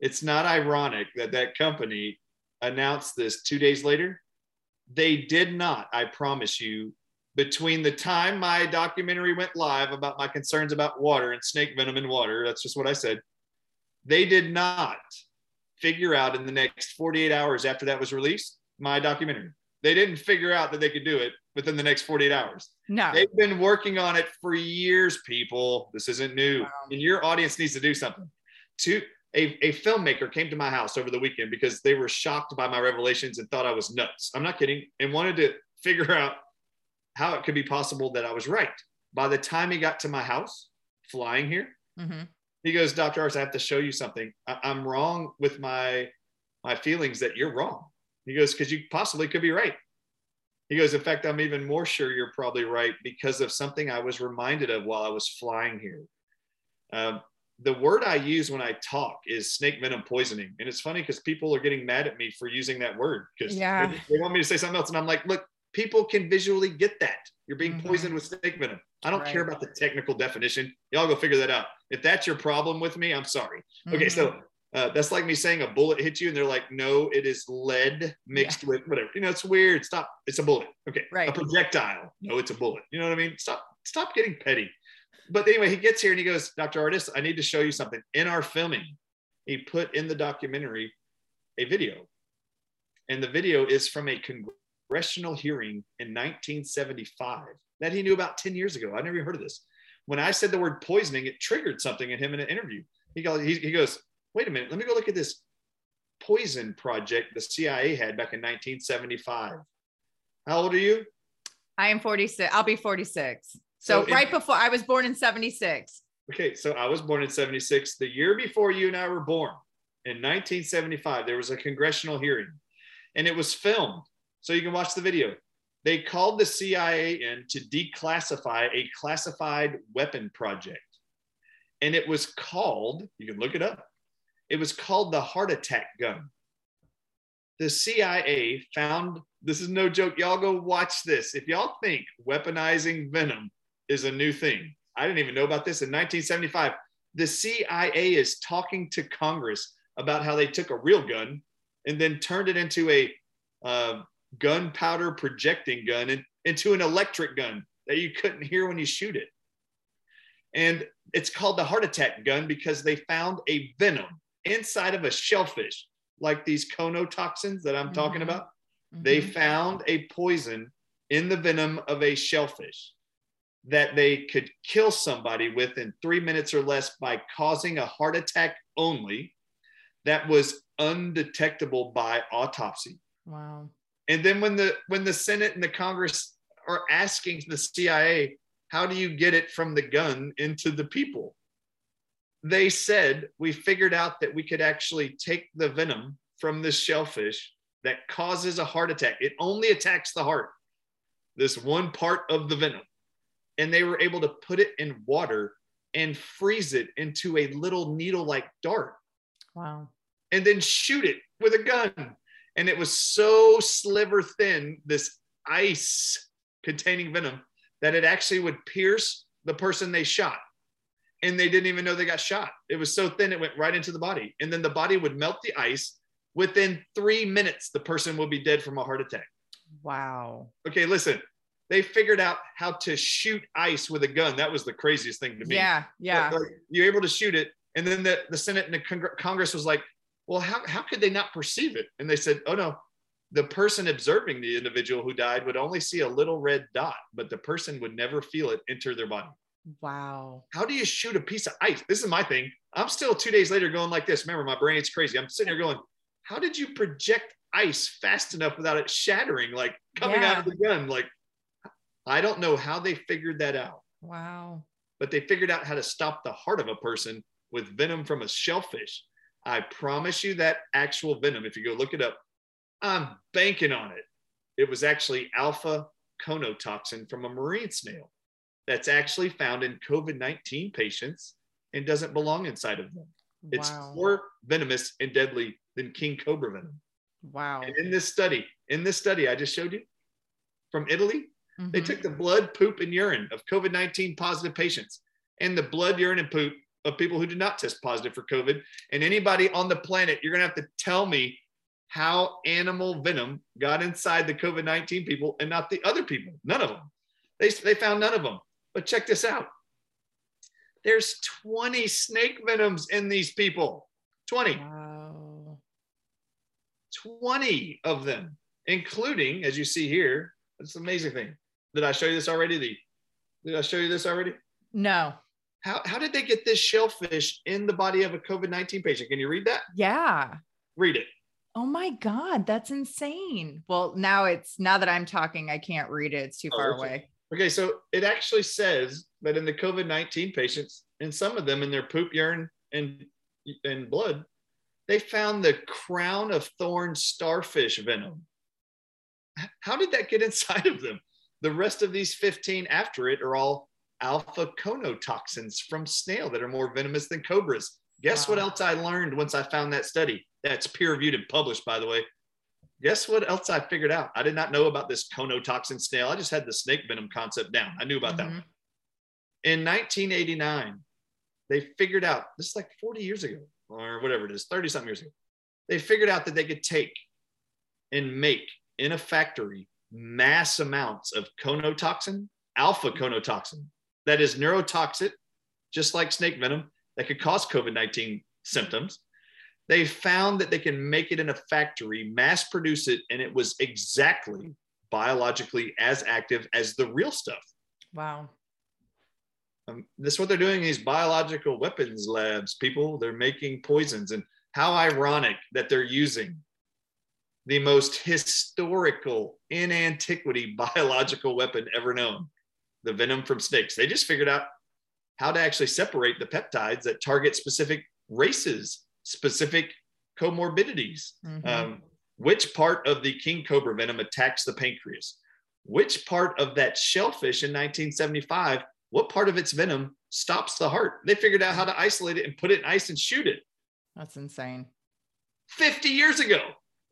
Speaker 2: It's not ironic that that company announced this two days later. They did not, I promise you, between the time my documentary went live about my concerns about water and snake venom in water, that's just what I said, they did not figure out in the next 48 hours after that was released my documentary. They didn't figure out that they could do it within the next 48 hours.
Speaker 1: No.
Speaker 2: They've been working on it for years, people. This isn't new. Wow. And your audience needs to do something. To a, a filmmaker came to my house over the weekend because they were shocked by my revelations and thought I was nuts. I'm not kidding. And wanted to figure out how it could be possible that I was right. By the time he got to my house, flying here, mm-hmm. he goes, Dr. Ardis, I have to show you something. I- I'm wrong with my my feelings that you're wrong. He goes, because you possibly could be right. He goes, in fact, I'm even more sure you're probably right because of something I was reminded of while I was flying here. Um, the word I use when I talk is snake venom poisoning. And it's funny because people are getting mad at me for using that word because
Speaker 1: yeah.
Speaker 2: they, they, want me to say something else. And I'm like, look, people can visually get that. You're being mm-hmm. poisoned with snake venom. I don't right. care about the technical definition. Y'all go figure that out. If that's your problem with me, I'm sorry. Mm-hmm. Okay, so mm-hmm. uh, that's like me saying a bullet hit you, and they're like, no, it is lead mixed yeah. with whatever. You know, it's weird. Stop. It's a bullet. Okay.
Speaker 1: Right.
Speaker 2: A projectile. No, it's a bullet. You know what I mean? Stop. Stop getting petty. But anyway, he gets here and he goes, Dr. Ardis, I need to show you something. In our filming, he put in the documentary a video. And the video is from a congressional hearing in 1975 that he knew about 10 years ago. I never heard of this. When I said the word poisoning, it triggered something in him in an interview. He goes, he goes, wait a minute, let me go look at this poison project the CIA had back in 1975. How old are you?
Speaker 1: I am 46. I'll be 46. So, so right before I was born in 76.
Speaker 2: Okay, so I was born in 76. The year before you and I were born, in 1975, there was a congressional hearing and it was filmed so you can watch the video. They called the CIA in to declassify a classified weapon project. And it was called, you can look it up, it was called the heart attack gun. The CIA found, this is no joke, y'all go watch this. If y'all think weaponizing venom is a new thing, I didn't even know about this in 1975. The CIA is talking to Congress about how they took a real gun and then turned it into a uh, gunpowder projecting gun and into an electric gun that you couldn't hear when you shoot it. And it's called the heart attack gun because they found a venom inside of a shellfish, like these conotoxins that I'm mm-hmm. talking about. Mm-hmm. They found a poison in the venom of a shellfish that they could kill somebody within three minutes or less by causing a heart attack only that was undetectable by autopsy.
Speaker 1: Wow.
Speaker 2: And then when the when the Senate and the Congress are asking the CIA, how do you get it from the gun into the people? They said we figured out that we could actually take the venom from this shellfish that causes a heart attack. It only attacks the heart, this one part of the venom. And they were able to put it in water and freeze it into a little needle like dart.
Speaker 1: Wow.
Speaker 2: And then shoot it with a gun. And it was so sliver thin, this ice containing venom, that it actually would pierce the person they shot. And they didn't even know they got shot. It was so thin, it went right into the body. And then the body would melt the ice. Within three minutes, the person will be dead from a heart attack.
Speaker 1: Wow.
Speaker 2: Okay, listen. They figured out how to shoot ice with a gun. That was the craziest thing to me.
Speaker 1: Yeah, yeah.
Speaker 2: Like, you're able to shoot it. And then the, the Senate and the Congress was like, well, how, how could they not perceive it? And they said, oh no, the person observing the individual who died would only see a little red dot, but the person would never feel it enter their body.
Speaker 1: Wow.
Speaker 2: How do you shoot a piece of ice? This is my thing. I'm still two days later going like this. Remember, my brain's crazy. I'm sitting here going, how did you project ice fast enough without it shattering, like coming yeah. out of the gun? Like, I don't know how they figured that out.
Speaker 1: Wow.
Speaker 2: But they figured out how to stop the heart of a person with venom from a shellfish. I promise you that actual venom, if you go look it up, I'm banking on it. It was actually alpha conotoxin from a marine snail that's actually found in COVID 19 patients and doesn't belong inside of them. Wow. It's more venomous and deadly than king cobra venom.
Speaker 1: Wow.
Speaker 2: And in this study, in this study I just showed you from Italy, mm-hmm. they took the blood, poop, and urine of COVID 19 positive patients and the blood, urine, and poop of people who did not test positive for COVID. And anybody on the planet, you're going to have to tell me how animal venom got inside the COVID 19 people and not the other people. None of them. They, they found none of them. But check this out there's 20 snake venoms in these people. 20.
Speaker 1: Wow.
Speaker 2: 20 of them, including, as you see here, it's an amazing thing. Did I show you this already? The, did I show you this already?
Speaker 1: No.
Speaker 2: How, how did they get this shellfish in the body of a COVID 19 patient? Can you read that?
Speaker 1: Yeah.
Speaker 2: Read it.
Speaker 1: Oh my God, that's insane. Well, now it's now that I'm talking, I can't read it. It's too oh, far okay. away.
Speaker 2: Okay, so it actually says that in the COVID 19 patients, in some of them in their poop, urine, and, and blood, they found the crown of thorn starfish venom. How did that get inside of them? The rest of these 15 after it are all alpha conotoxins from snail that are more venomous than cobras. Guess wow. what else I learned once I found that study? That's peer reviewed and published, by the way. Guess what else I figured out? I did not know about this conotoxin snail. I just had the snake venom concept down. I knew about mm-hmm. that one. In 1989, they figured out this is like 40 years ago or whatever it is, 30 something years ago. They figured out that they could take and make in a factory mass amounts of conotoxin, alpha conotoxin, that is neurotoxic, just like snake venom, that could cause COVID 19 symptoms. They found that they can make it in a factory, mass produce it, and it was exactly biologically as active as the real stuff.
Speaker 1: Wow.
Speaker 2: Um, this is what they're doing in these biological weapons labs, people. They're making poisons. And how ironic that they're using the most historical in antiquity biological weapon ever known the venom from snakes. They just figured out how to actually separate the peptides that target specific races, specific comorbidities. Mm-hmm. Um, which part of the king cobra venom attacks the pancreas? Which part of that shellfish in 1975 what part of its venom stops the heart? They figured out how to isolate it and put it in ice and shoot it.
Speaker 1: That's insane.
Speaker 2: 50 years ago.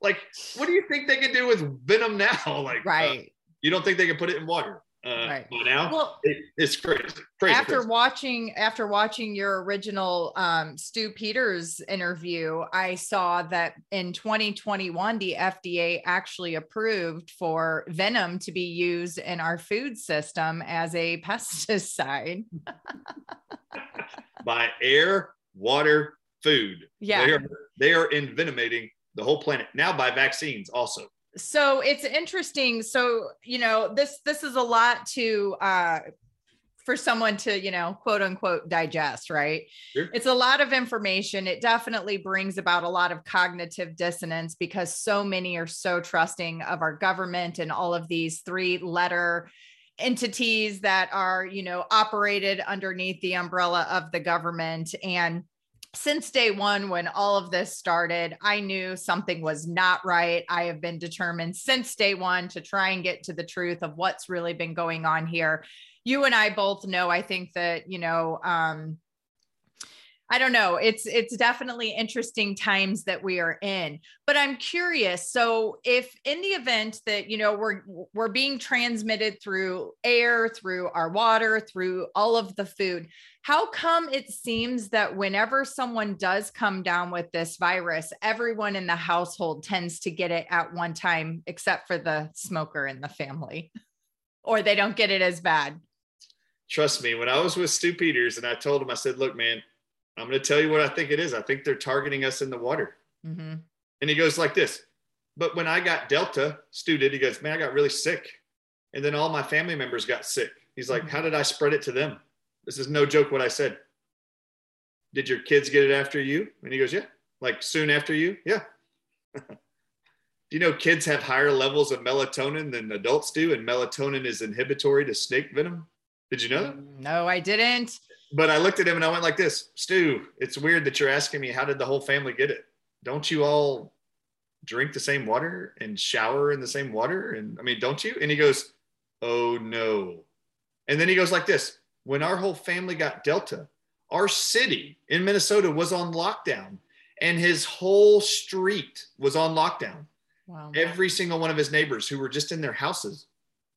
Speaker 2: Like, what do you think they could do with venom now? Like,
Speaker 1: uh, right. Uh,
Speaker 2: you don't think they can put it in water? Uh,
Speaker 1: Right.
Speaker 2: But now
Speaker 1: Well,
Speaker 2: it, it's crazy. crazy
Speaker 1: after
Speaker 2: crazy.
Speaker 1: watching after watching your original um, Stew Peters interview, I saw that in 2021 the FDA actually approved for venom to be used in our food system as a pesticide.
Speaker 2: by air, water, food.
Speaker 1: Yeah.
Speaker 2: They are, they are envenomating the whole planet now by vaccines also.
Speaker 1: so it's interesting so you know this this is a lot to uh for someone to you know quote unquote digest right
Speaker 2: Sure.
Speaker 1: it's a lot of information it definitely brings about a lot of cognitive dissonance because so many are so trusting of our government and all of these three letter entities that are you know operated underneath the umbrella of the government and since day one, when all of this started, I knew something was not right. I have been determined since day one to try and get to the truth of what's really been going on here. You and I both know, I think that, you know, um, I don't know. It's it's definitely interesting times that we are in. But I'm curious. So if in the event that you know we're we're being transmitted through air, through our water, through all of the food, how come it seems that whenever someone does come down with this virus, everyone in the household tends to get it at one time, except for the smoker in the family, or they don't get it as bad?
Speaker 2: Trust me, when I was with Stew Peters and I told him, I said, look, man, I'm going to tell you what I think it is. I think they're targeting us in the water.
Speaker 1: hmm
Speaker 2: And he goes like this. But when I got Delta, Stew did, he goes, man, I got really sick. And then all my family members got sick. He's like,
Speaker 1: Mhm.
Speaker 2: how did I spread it to them? This is no joke what I said. Did your kids get it after you? And he goes, yeah. Like soon after you? Yeah. do you know kids have higher levels of melatonin than adults do? And melatonin is inhibitory to snake venom? Did you know that?
Speaker 1: Mm, no, I didn't.
Speaker 2: But I looked at him and I went like this, Stew, it's weird that you're asking me how did the whole family get it? Don't you all drink the same water and shower in the same water? And I mean, don't you? And he goes, Oh no. And then he goes like this when our whole family got Delta, our city in Minnesota was on lockdown and his whole street was on lockdown.
Speaker 1: Wow.
Speaker 2: Every single one of his neighbors who were just in their houses,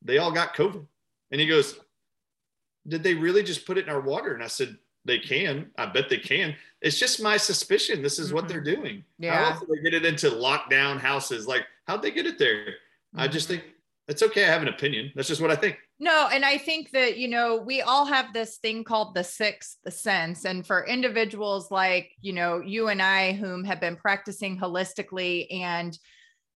Speaker 2: they all got COVID. And he goes, Did they really just put it in our water? And I said, They can. I bet they can. It's just my suspicion. This is what
Speaker 1: Mhm.
Speaker 2: they're doing.
Speaker 1: Yeah.
Speaker 2: How else do they get it into lockdown houses? Like, how'd they get it there? I just
Speaker 1: Mhm.
Speaker 2: think it's okay. I have an opinion. That's just what I think.
Speaker 1: No, and I think that, you know, we all have this thing called the sixth sense. And for individuals like, you know, you and I, whom have been practicing holistically and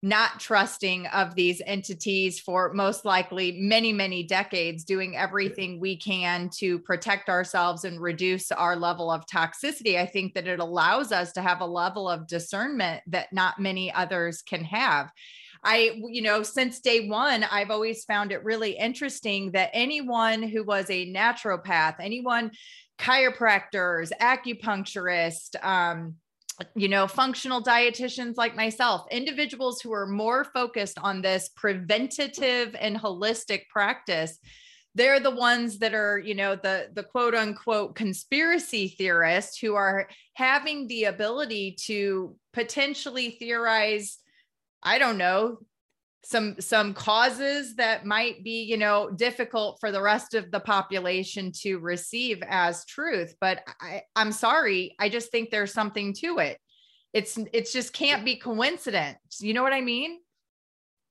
Speaker 1: not trusting of these entities for most likely many, many decades, doing everything we can to protect ourselves and reduce our level of toxicity, I think that it allows us to have a level of discernment that not many others can have. I, you know, since day one, I've always found it really interesting that anyone who was a naturopath, anyone, chiropractors, acupuncturists, um, you know, functional dietitians like myself, individuals who are more focused on this preventative and holistic practice, they're the ones that are, you know, the the quote unquote conspiracy theorists who are having the ability to potentially theorize I don't know, some some causes that might be, you know, difficult for the rest of the population to receive as truth. But I, I'm sorry, I just think there's something to it. It's it's just can't be coincidence. You know what I mean?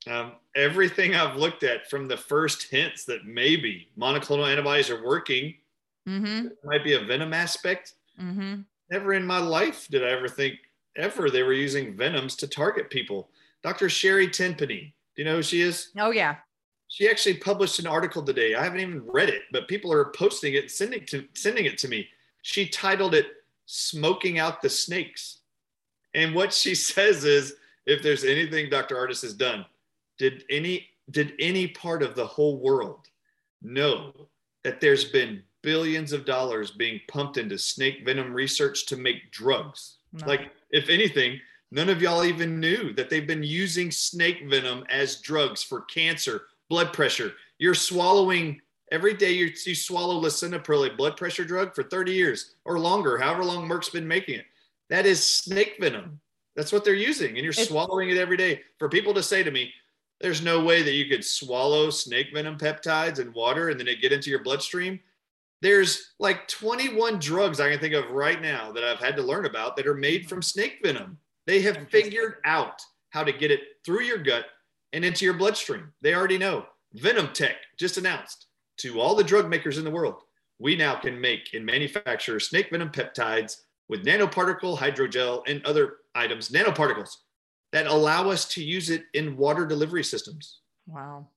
Speaker 2: Um, everything I've looked at from the first hints that maybe monoclonal antibodies are working,
Speaker 1: Mm-hmm.
Speaker 2: might be a venom aspect.
Speaker 1: Mm-hmm.
Speaker 2: Never in my life did I ever think ever they were using venoms to target people. Dr. Sherri Tenpenny, do you know who she is?
Speaker 1: Oh yeah.
Speaker 2: She actually published an article today. I haven't even read it, but people are posting it, sending to sending it to me. She titled it "Smoking Out the Snakes," and what she says is, if there's anything Dr. Ardis has done, did any did any part of the whole world know that there's been billions of dollars being pumped into snake venom research to make drugs?
Speaker 1: No.
Speaker 2: Like, if anything, none of y'all even knew that they've been using snake venom as drugs for cancer, blood pressure. You're swallowing every day you, you swallow lisinopril, a blood pressure drug, for 30 years or longer, however long Merck's been making it. That is snake venom. That's what they're using. And you're
Speaker 1: It's-
Speaker 2: swallowing it every day. For people to say to me, there's no way that you could swallow snake venom peptides and water and then it get into your bloodstream. There's like 21 drugs I can think of right now that I've had to learn about that are made from snake venom. They have figured out how to get it through your gut and into your bloodstream. They already know. Venom Tech just announced to all the drug makers in the world, we now can make and manufacture snake venom peptides with nanoparticle hydrogel and other items, nanoparticles that allow us to use it in water delivery systems.
Speaker 1: Wow.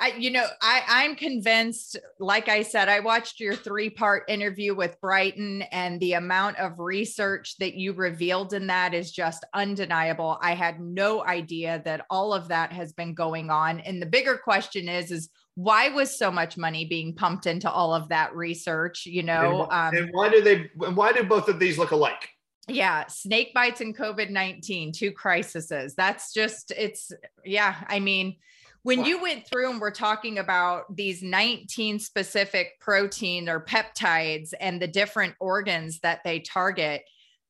Speaker 1: I, you know, I, I'm convinced, like I said, I watched your three part interview with Brighteon, and the amount of research that you revealed in that is just undeniable. I had no idea that all of that has been going on. And the bigger question is, is why was so much money being pumped into all of that research? You know,
Speaker 2: and, um, and why do they, why do both of these look alike?
Speaker 1: yeah snake bites and covid-19 two crises that's just it's yeah i mean when wow. you went through and we're talking about these 19 specific protein or peptides and the different organs that they target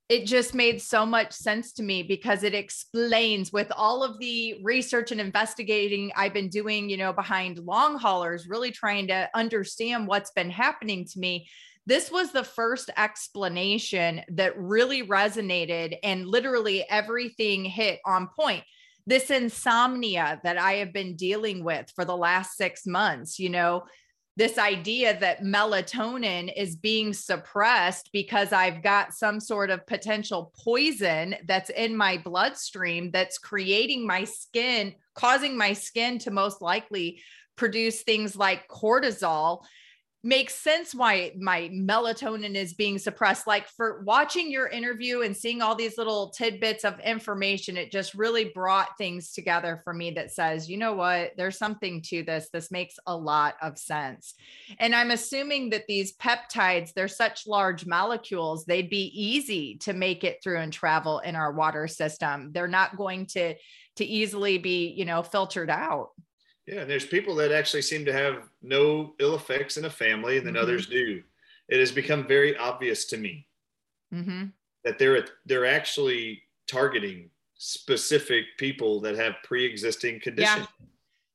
Speaker 1: it just made so much sense to me because it explains with all of the research and investigating I've been doing, you know, behind long haulers, really trying to understand what's been happening to me this was the first explanation that really resonated and literally everything hit on point this insomnia that I have been dealing with for the last six months, you know, this idea that melatonin is being suppressed because I've got some sort of potential poison that's in my bloodstream that's creating my skin, causing my skin to most likely produce things like cortisol makes sense why my melatonin is being suppressed. Like for watching your interview and seeing all these little tidbits of information, it just really brought things together for me that says, you know what, there's something to this. This makes a lot of sense. And I'm assuming that these peptides, they're such large molecules, they'd be easy to make it through and travel in our water system. They're not going to to easily be, you know, filtered out.
Speaker 2: Yeah, and there's people that actually seem to have no ill effects in a family, and then mm-hmm. others do. It has become very obvious to me mm-hmm. that they're they're actually targeting specific people that have pre-existing conditions.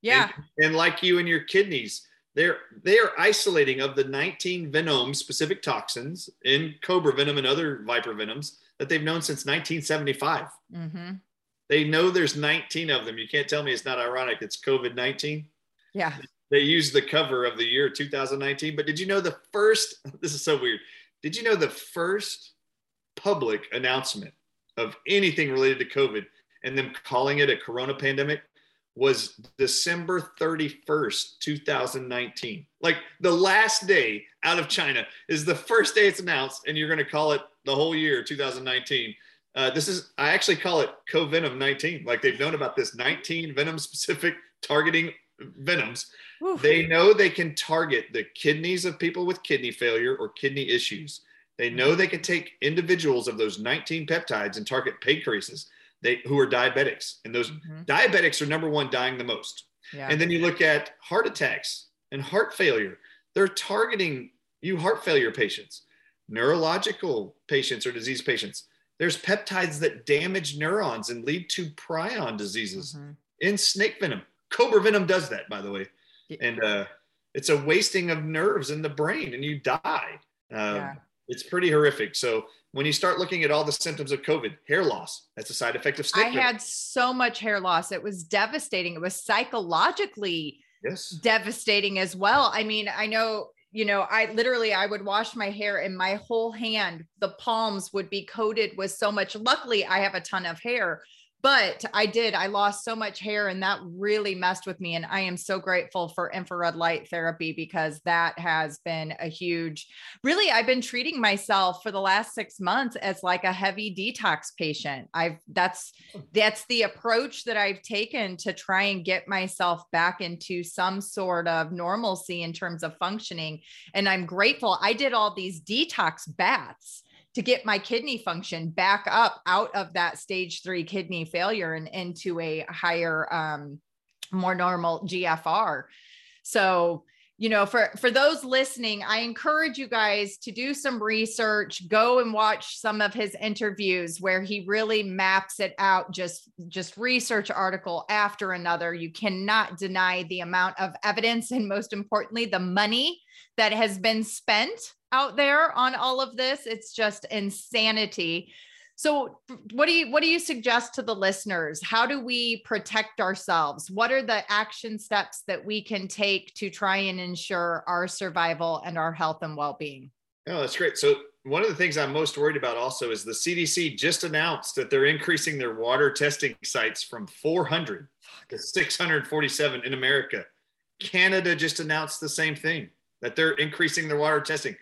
Speaker 1: Yeah. yeah.
Speaker 2: And, and like you and your kidneys, they're they are isolating of the 19 venom specific toxins in cobra venom and other viper venoms that they've known since 1975. Mm-hmm. They know there's 19 of them. You can't tell me it's not ironic. It's COVID 19.
Speaker 1: Yeah.
Speaker 2: They used the cover of the year 2019. But did you know the first? This is so weird. Did you know the first public announcement of anything related to COVID and them calling it a corona pandemic was December 31st, 2019. Like the last day out of China is the first day it's announced, and you're going to call it the whole year 2019. Uh, this is, I actually call it co-venom 19. Like they've known about this 19 venom specific targeting venoms. Oof. They know they can target the kidneys of people with kidney failure or kidney issues. They know they can take individuals of those 19 peptides and target pancreases they, who are diabetics. And those mm-hmm. diabetics are number one dying the most. Yeah. And then you look at heart attacks and heart failure. They're targeting you heart failure patients, neurological patients or disease patients there's peptides that damage neurons and lead to prion diseases mm-hmm. in snake venom. Cobra venom does that, by the way. And uh, it's a wasting of nerves in the brain and you die. Um, yeah. It's pretty horrific. So when you start looking at all the symptoms of COVID, hair loss, that's a side effect of snake
Speaker 1: I venom. had so much hair loss. It was devastating. It was psychologically
Speaker 2: yes.
Speaker 1: devastating as well. I mean, I know you know, I literally I would wash my hair and my whole hand, the palms would be coated with so much. Luckily, I have a ton of hair, but I did. I lost so much hair and that really messed with me. And I am so grateful for infrared light therapy because that has been a huge, really, I've been treating myself for the last six months as like a heavy detox patient. I've, that's, hmm. that's the approach that I've taken to try and get myself back into some sort of normalcy in terms of functioning. And I'm grateful. I did all these detox baths to get my kidney function back up out of that stage three kidney failure and into a higher, um, more normal GFR. So you know for for those listening i encourage you guys to do some research go and watch some of his interviews where he really maps it out just just research article after another. You cannot deny the amount of evidence and most importantly the money that has been spent out there on all of this. It's just insanity so what do you what do you suggest to the listeners? How do we protect ourselves? What are the action steps that we can take to try and ensure our survival and our health and well-being?
Speaker 2: Oh, that's great. So one of the things I'm most worried about also is the CDC just announced that they're increasing their water testing sites from 400 to 647 in America. Canada just announced the same thing that they're increasing their water testing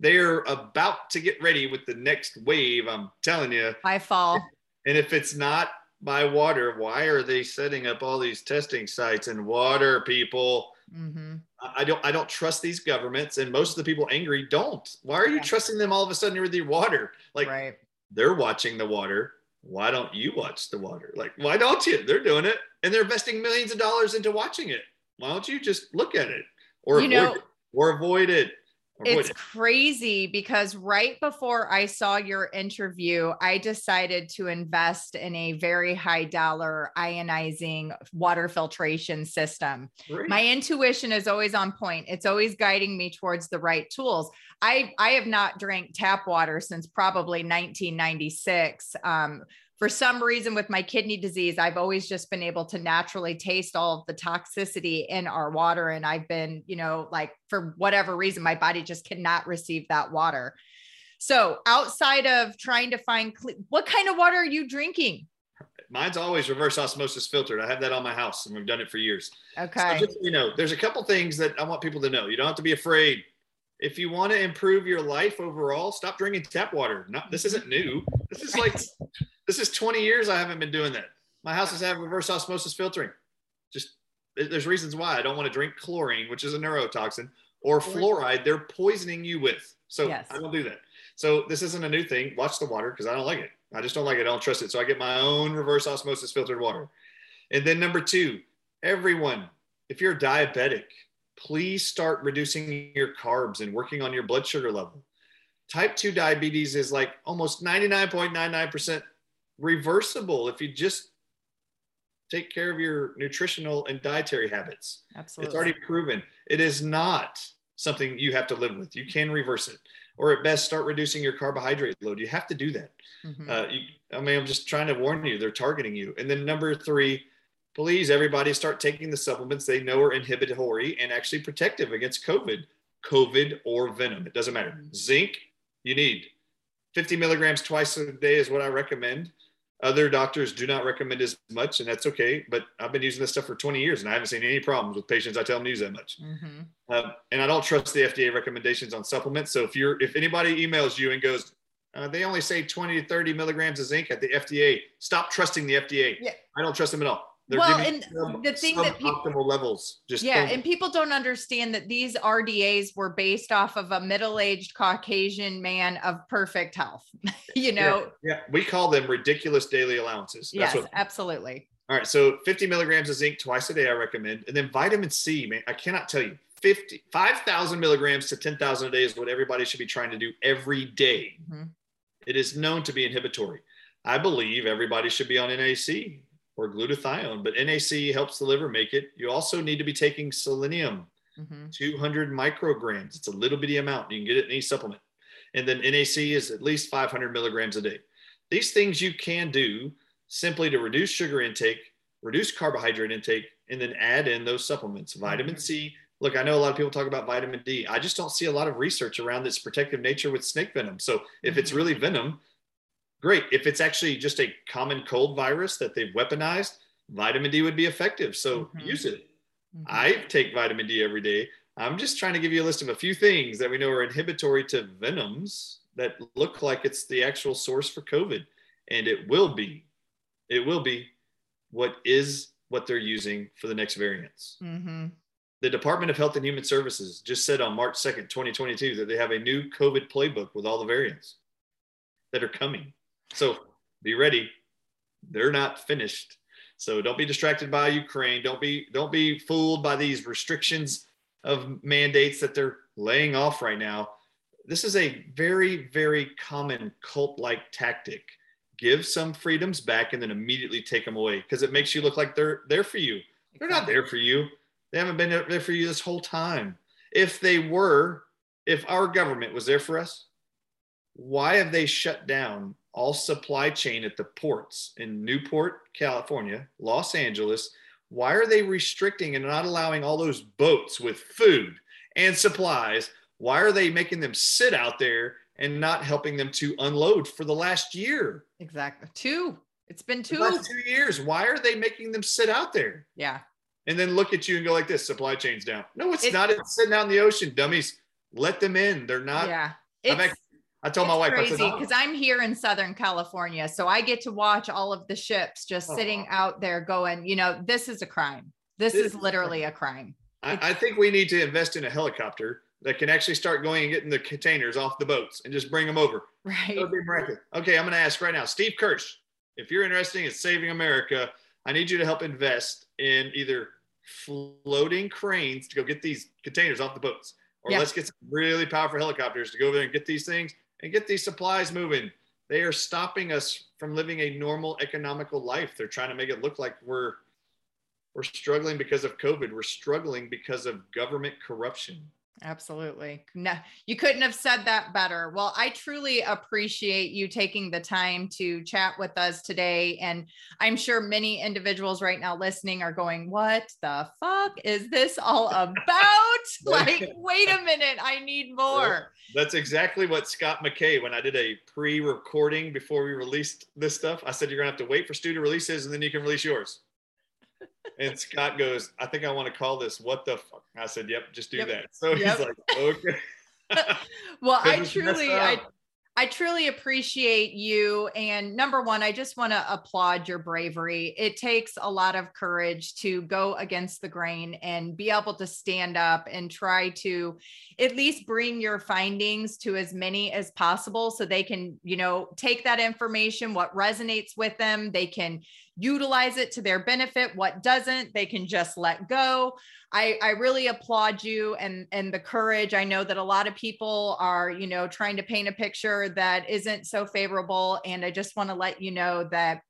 Speaker 2: they're about to get ready with the next wave. I'm telling you.
Speaker 1: By fall.
Speaker 2: And if it's not by water, why are they setting up all these testing sites and water people? Mm-hmm. I don't. I don't trust these governments, and most of the people angry don't. Why are you yeah. trusting them all of a sudden with your water? Like right. they're watching the water. Why don't you watch the water? Like why don't you? They're doing it, and they're investing millions of dollars into watching it. Why don't you just look at it or you avoid know, it or avoid it?
Speaker 1: It's crazy because right before I saw your interview, I decided to invest in a very high dollar ionizing water filtration system. Great. My intuition is always on point. It's always guiding me towards the right tools. I I have not drank tap water since probably 1996. Um, for some reason with my kidney disease i've always just been able to naturally taste all of the toxicity in our water. And i've been you know like for whatever reason my body just cannot receive that water. So outside of trying to find what kind of water are you drinking?
Speaker 2: Mine's always reverse osmosis filtered. I have that on my house and we've done it for years.
Speaker 1: Okay.
Speaker 2: so just, you know there's a couple things that i want people to know. You don't have to be afraid. If you want to improve your life overall stop drinking tap water. Not this isn't new. This is like this is 20 years I haven't been doing that. My house has had reverse osmosis filtering. Just there's reasons why I don't want to drink chlorine, which is a neurotoxin, or fluoride. They're poisoning you with. So yes. I don't do that. So this isn't a new thing. Watch the water because I don't like it. I just don't like it. I don't trust it. So I get my own reverse osmosis filtered water. And then number two, everyone, if you're diabetic, please start reducing your carbs and working on your blood sugar level. Type 2 diabetes is like almost 99.99% reversible if you just take care of your nutritional and dietary habits.
Speaker 1: Absolutely.
Speaker 2: It's already proven. It is not something you have to live with. You can reverse it, or at best, start reducing your carbohydrate load. You have to do that. Mm-hmm. Uh, you, I mean, I'm just trying to warn you, they're targeting you. And then number three, please, everybody start taking the supplements they know are inhibitory and actually protective against COVID, COVID or venom. It doesn't matter. Mm-hmm. Zinc, you need 50 milligrams twice a day is what I recommend. Other doctors do not recommend as much, and that's okay. But I've been using this stuff for 20 years, and I haven't seen any problems with patients. I tell them to use that much, mm-hmm. Um, and I don't trust the FDA recommendations on supplements. So if you're if anybody emails you and goes, uh, they only say 20 to 30 milligrams of zinc at the FDA, stop trusting the FDA. Yeah. I don't trust them at all.
Speaker 1: They're well, and some, the thing that
Speaker 2: people, optimal levels
Speaker 1: just yeah, and people don't understand that these RDAs were based off of a middle-aged Caucasian man of perfect health. you know,
Speaker 2: yeah, yeah, we call them ridiculous daily allowances.
Speaker 1: That's yes, what, absolutely.
Speaker 2: All right, so 50 milligrams of zinc twice a day, I recommend, and then vitamin C, man, I cannot tell you. 50, 5,000 milligrams to 10,000 a day is what everybody should be trying to do every day. Mm-hmm. It is known to be inhibitory. I believe everybody should be on NAC or glutathione, but NAC helps the liver make it. You also need to be taking selenium, mm-hmm. 200 micrograms. It's a little bitty amount. You can get it in any supplement. And then NAC is at least 500 milligrams a day. These things you can do simply to reduce sugar intake, reduce carbohydrate intake, and then add in those supplements. Vitamin mm-hmm. C. Look, I know a lot of people talk about vitamin D. I just don't see a lot of research around its protective nature with snake venom. So if mm-hmm. it's really venom, great. If it's actually just a common cold virus that they've weaponized, vitamin D would be effective. So mm-hmm. use it. Mm-hmm. I take vitamin D every day. I'm just trying to give you a list of a few things that we know are inhibitory to venoms that look like it's the actual source for COVID. And it will be, it will be what is what they're using for the next variants. Mm-hmm. The Department of Health and Human Services just said on March 2nd, 2022, that they have a new COVID playbook with all the variants that are coming. So be ready. They're not finished. So don't be distracted by Ukraine. Don't be don't be fooled by these restrictions. of mandates that they're laying off right now. This is a very, very common cult like tactic. Give some freedoms back and then immediately take them away because it makes you look like they're there for you. They're not there for you. They haven't been there for you this whole time. If they were, if our government was there for us, why have they shut down all supply chain at the ports in Newport, California, Los Angeles? Why are they restricting and not allowing all those boats with food and supplies? Why are they making them sit out there and not helping them to unload for the last year?
Speaker 1: Exactly. Two. It's been two.
Speaker 2: two years. Why are they making them sit out there?
Speaker 1: Yeah.
Speaker 2: And then look at you and go like this: supply chain's down. No, it's, not. It's sitting out in the ocean, dummies. Let them in. They're not.
Speaker 1: Yeah.
Speaker 2: It's, I told my wife,
Speaker 1: crazy oh. because I'm here in Southern California, so I get to watch all of the ships just oh. sitting out there going. You know, this is a crime. This, this is literally a crime.
Speaker 2: I, I think we need to invest in a helicopter that can actually start going and getting the containers off the boats and just bring them over.
Speaker 1: Right.
Speaker 2: Okay, I'm going to ask right now, Steve Kirsch, if you're interested in saving America, I need you to help invest in either floating cranes to go get these containers off the boats, or let's get some really powerful helicopters to go over there and get these things and get these supplies moving. They are stopping us from living a normal economical life. They're trying to make it look like we're we're struggling because of COVID. We're struggling because of government corruption.
Speaker 1: Absolutely. No, you couldn't have said that better. Well, I truly appreciate you taking the time to chat with us today. And I'm sure many individuals right now listening are going, What the fuck is this all about? like, wait a minute, I need more.
Speaker 2: That's exactly what Scott McKay, when I did a pre recording before we released this stuff, I said, You're going to have to wait for Stew to release his and then you can release yours and Scott goes, I think I want to call this what the fuck. I said, Yep, just do yep. that. So yep. he's like, Okay.
Speaker 1: well, I truly I I truly appreciate you. And number one, I just want to applaud your bravery. It takes a lot of courage to go against the grain and be able to stand up and try to at least bring your findings to as many as possible so they can, you know, take that information, what resonates with them, they can utilize it to their benefit. What doesn't, they can just let go. I, I really applaud you and and the courage. I know that a lot of people are, you know, trying to paint a picture that isn't so favorable. And I just want to let you know that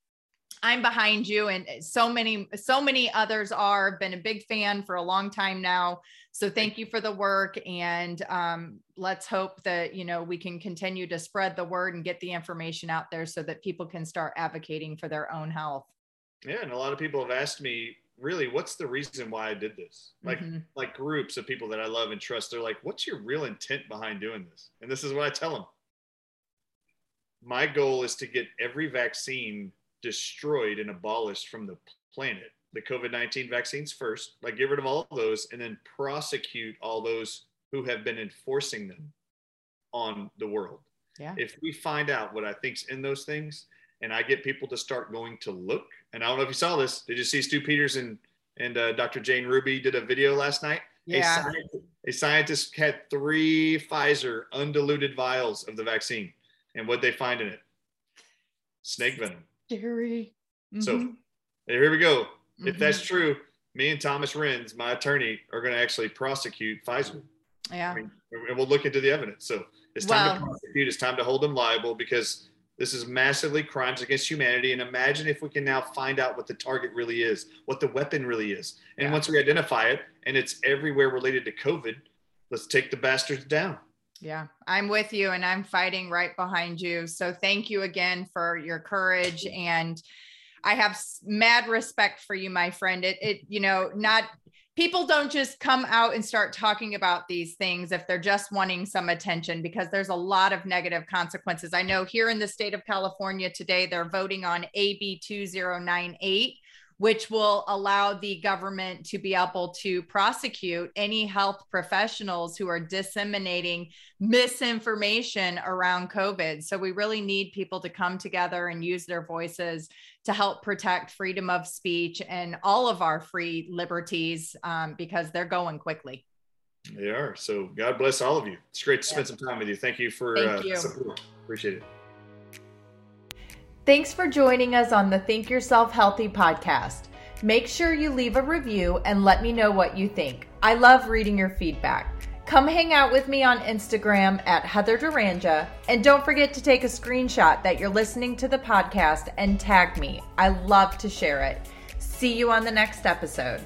Speaker 1: I'm behind you and so many, so many others are been a big fan for a long time now. So thank you for the work. And um, let's hope that, you know, we can continue to spread the word and get the information out there so that people can start advocating for their own health.
Speaker 2: Yeah, and a lot of people have asked me, really, what's the reason why I did this? Like, mm-hmm. like groups of people that I love and trust. They're like, what's your real intent behind doing this? And this is what I tell them. My goal is to get every vaccine destroyed and abolished from the planet. The COVID 19 vaccines first, like get rid of all of those, and then prosecute all those who have been enforcing them on the world.
Speaker 1: Yeah.
Speaker 2: If we find out what I think's in those things, and I get people to start going to look. And I don't know if you saw this. Did you see Stew Peters and and uh, Dr. Jane Ruby did a video last night?
Speaker 1: Yeah.
Speaker 2: A scientist, a scientist had three Pfizer undiluted vials of the vaccine, and what they find in it? Snake venom.
Speaker 1: Scary.
Speaker 2: Mm-hmm. So here we go. Mm-hmm. If that's true, me and Thomas Renz, my attorney, are going to actually prosecute Pfizer.
Speaker 1: Yeah. I
Speaker 2: mean, and we'll look into the evidence. So it's time well, to prosecute. It's time to hold them liable because this is massively crimes against humanity. And imagine if we can now find out what the target really is, what the weapon really is. And yeah. once we identify it and it's everywhere related to COVID, let's take the bastards down.
Speaker 1: Yeah, I'm with you and I'm fighting right behind you. So thank you again for your courage and I have mad respect for you, my friend. It, it, you know, not people don't just come out and start talking about these things if they're just wanting some attention because there's a lot of negative consequences. I know here in the state of California today, they're voting on AB 2098 which will allow the government to be able to prosecute any health professionals who are disseminating misinformation around COVID. So we really need people to come together and use their voices to help protect freedom of speech and all of our free liberties um, because they're going quickly.
Speaker 2: They are. So God bless all of you. It's great to spend some time with you. Thank you for
Speaker 1: Thank uh, you.
Speaker 2: support. Appreciate it.
Speaker 1: Thanks for joining us on the Think Yourself Healthy podcast. Make sure you leave a review and let me know what you think. I love reading your feedback. Come hang out with me on Instagram at Heather Duranja, and don't forget to take a screenshot that you're listening to the podcast and tag me. I love to share it. See you on the next episode.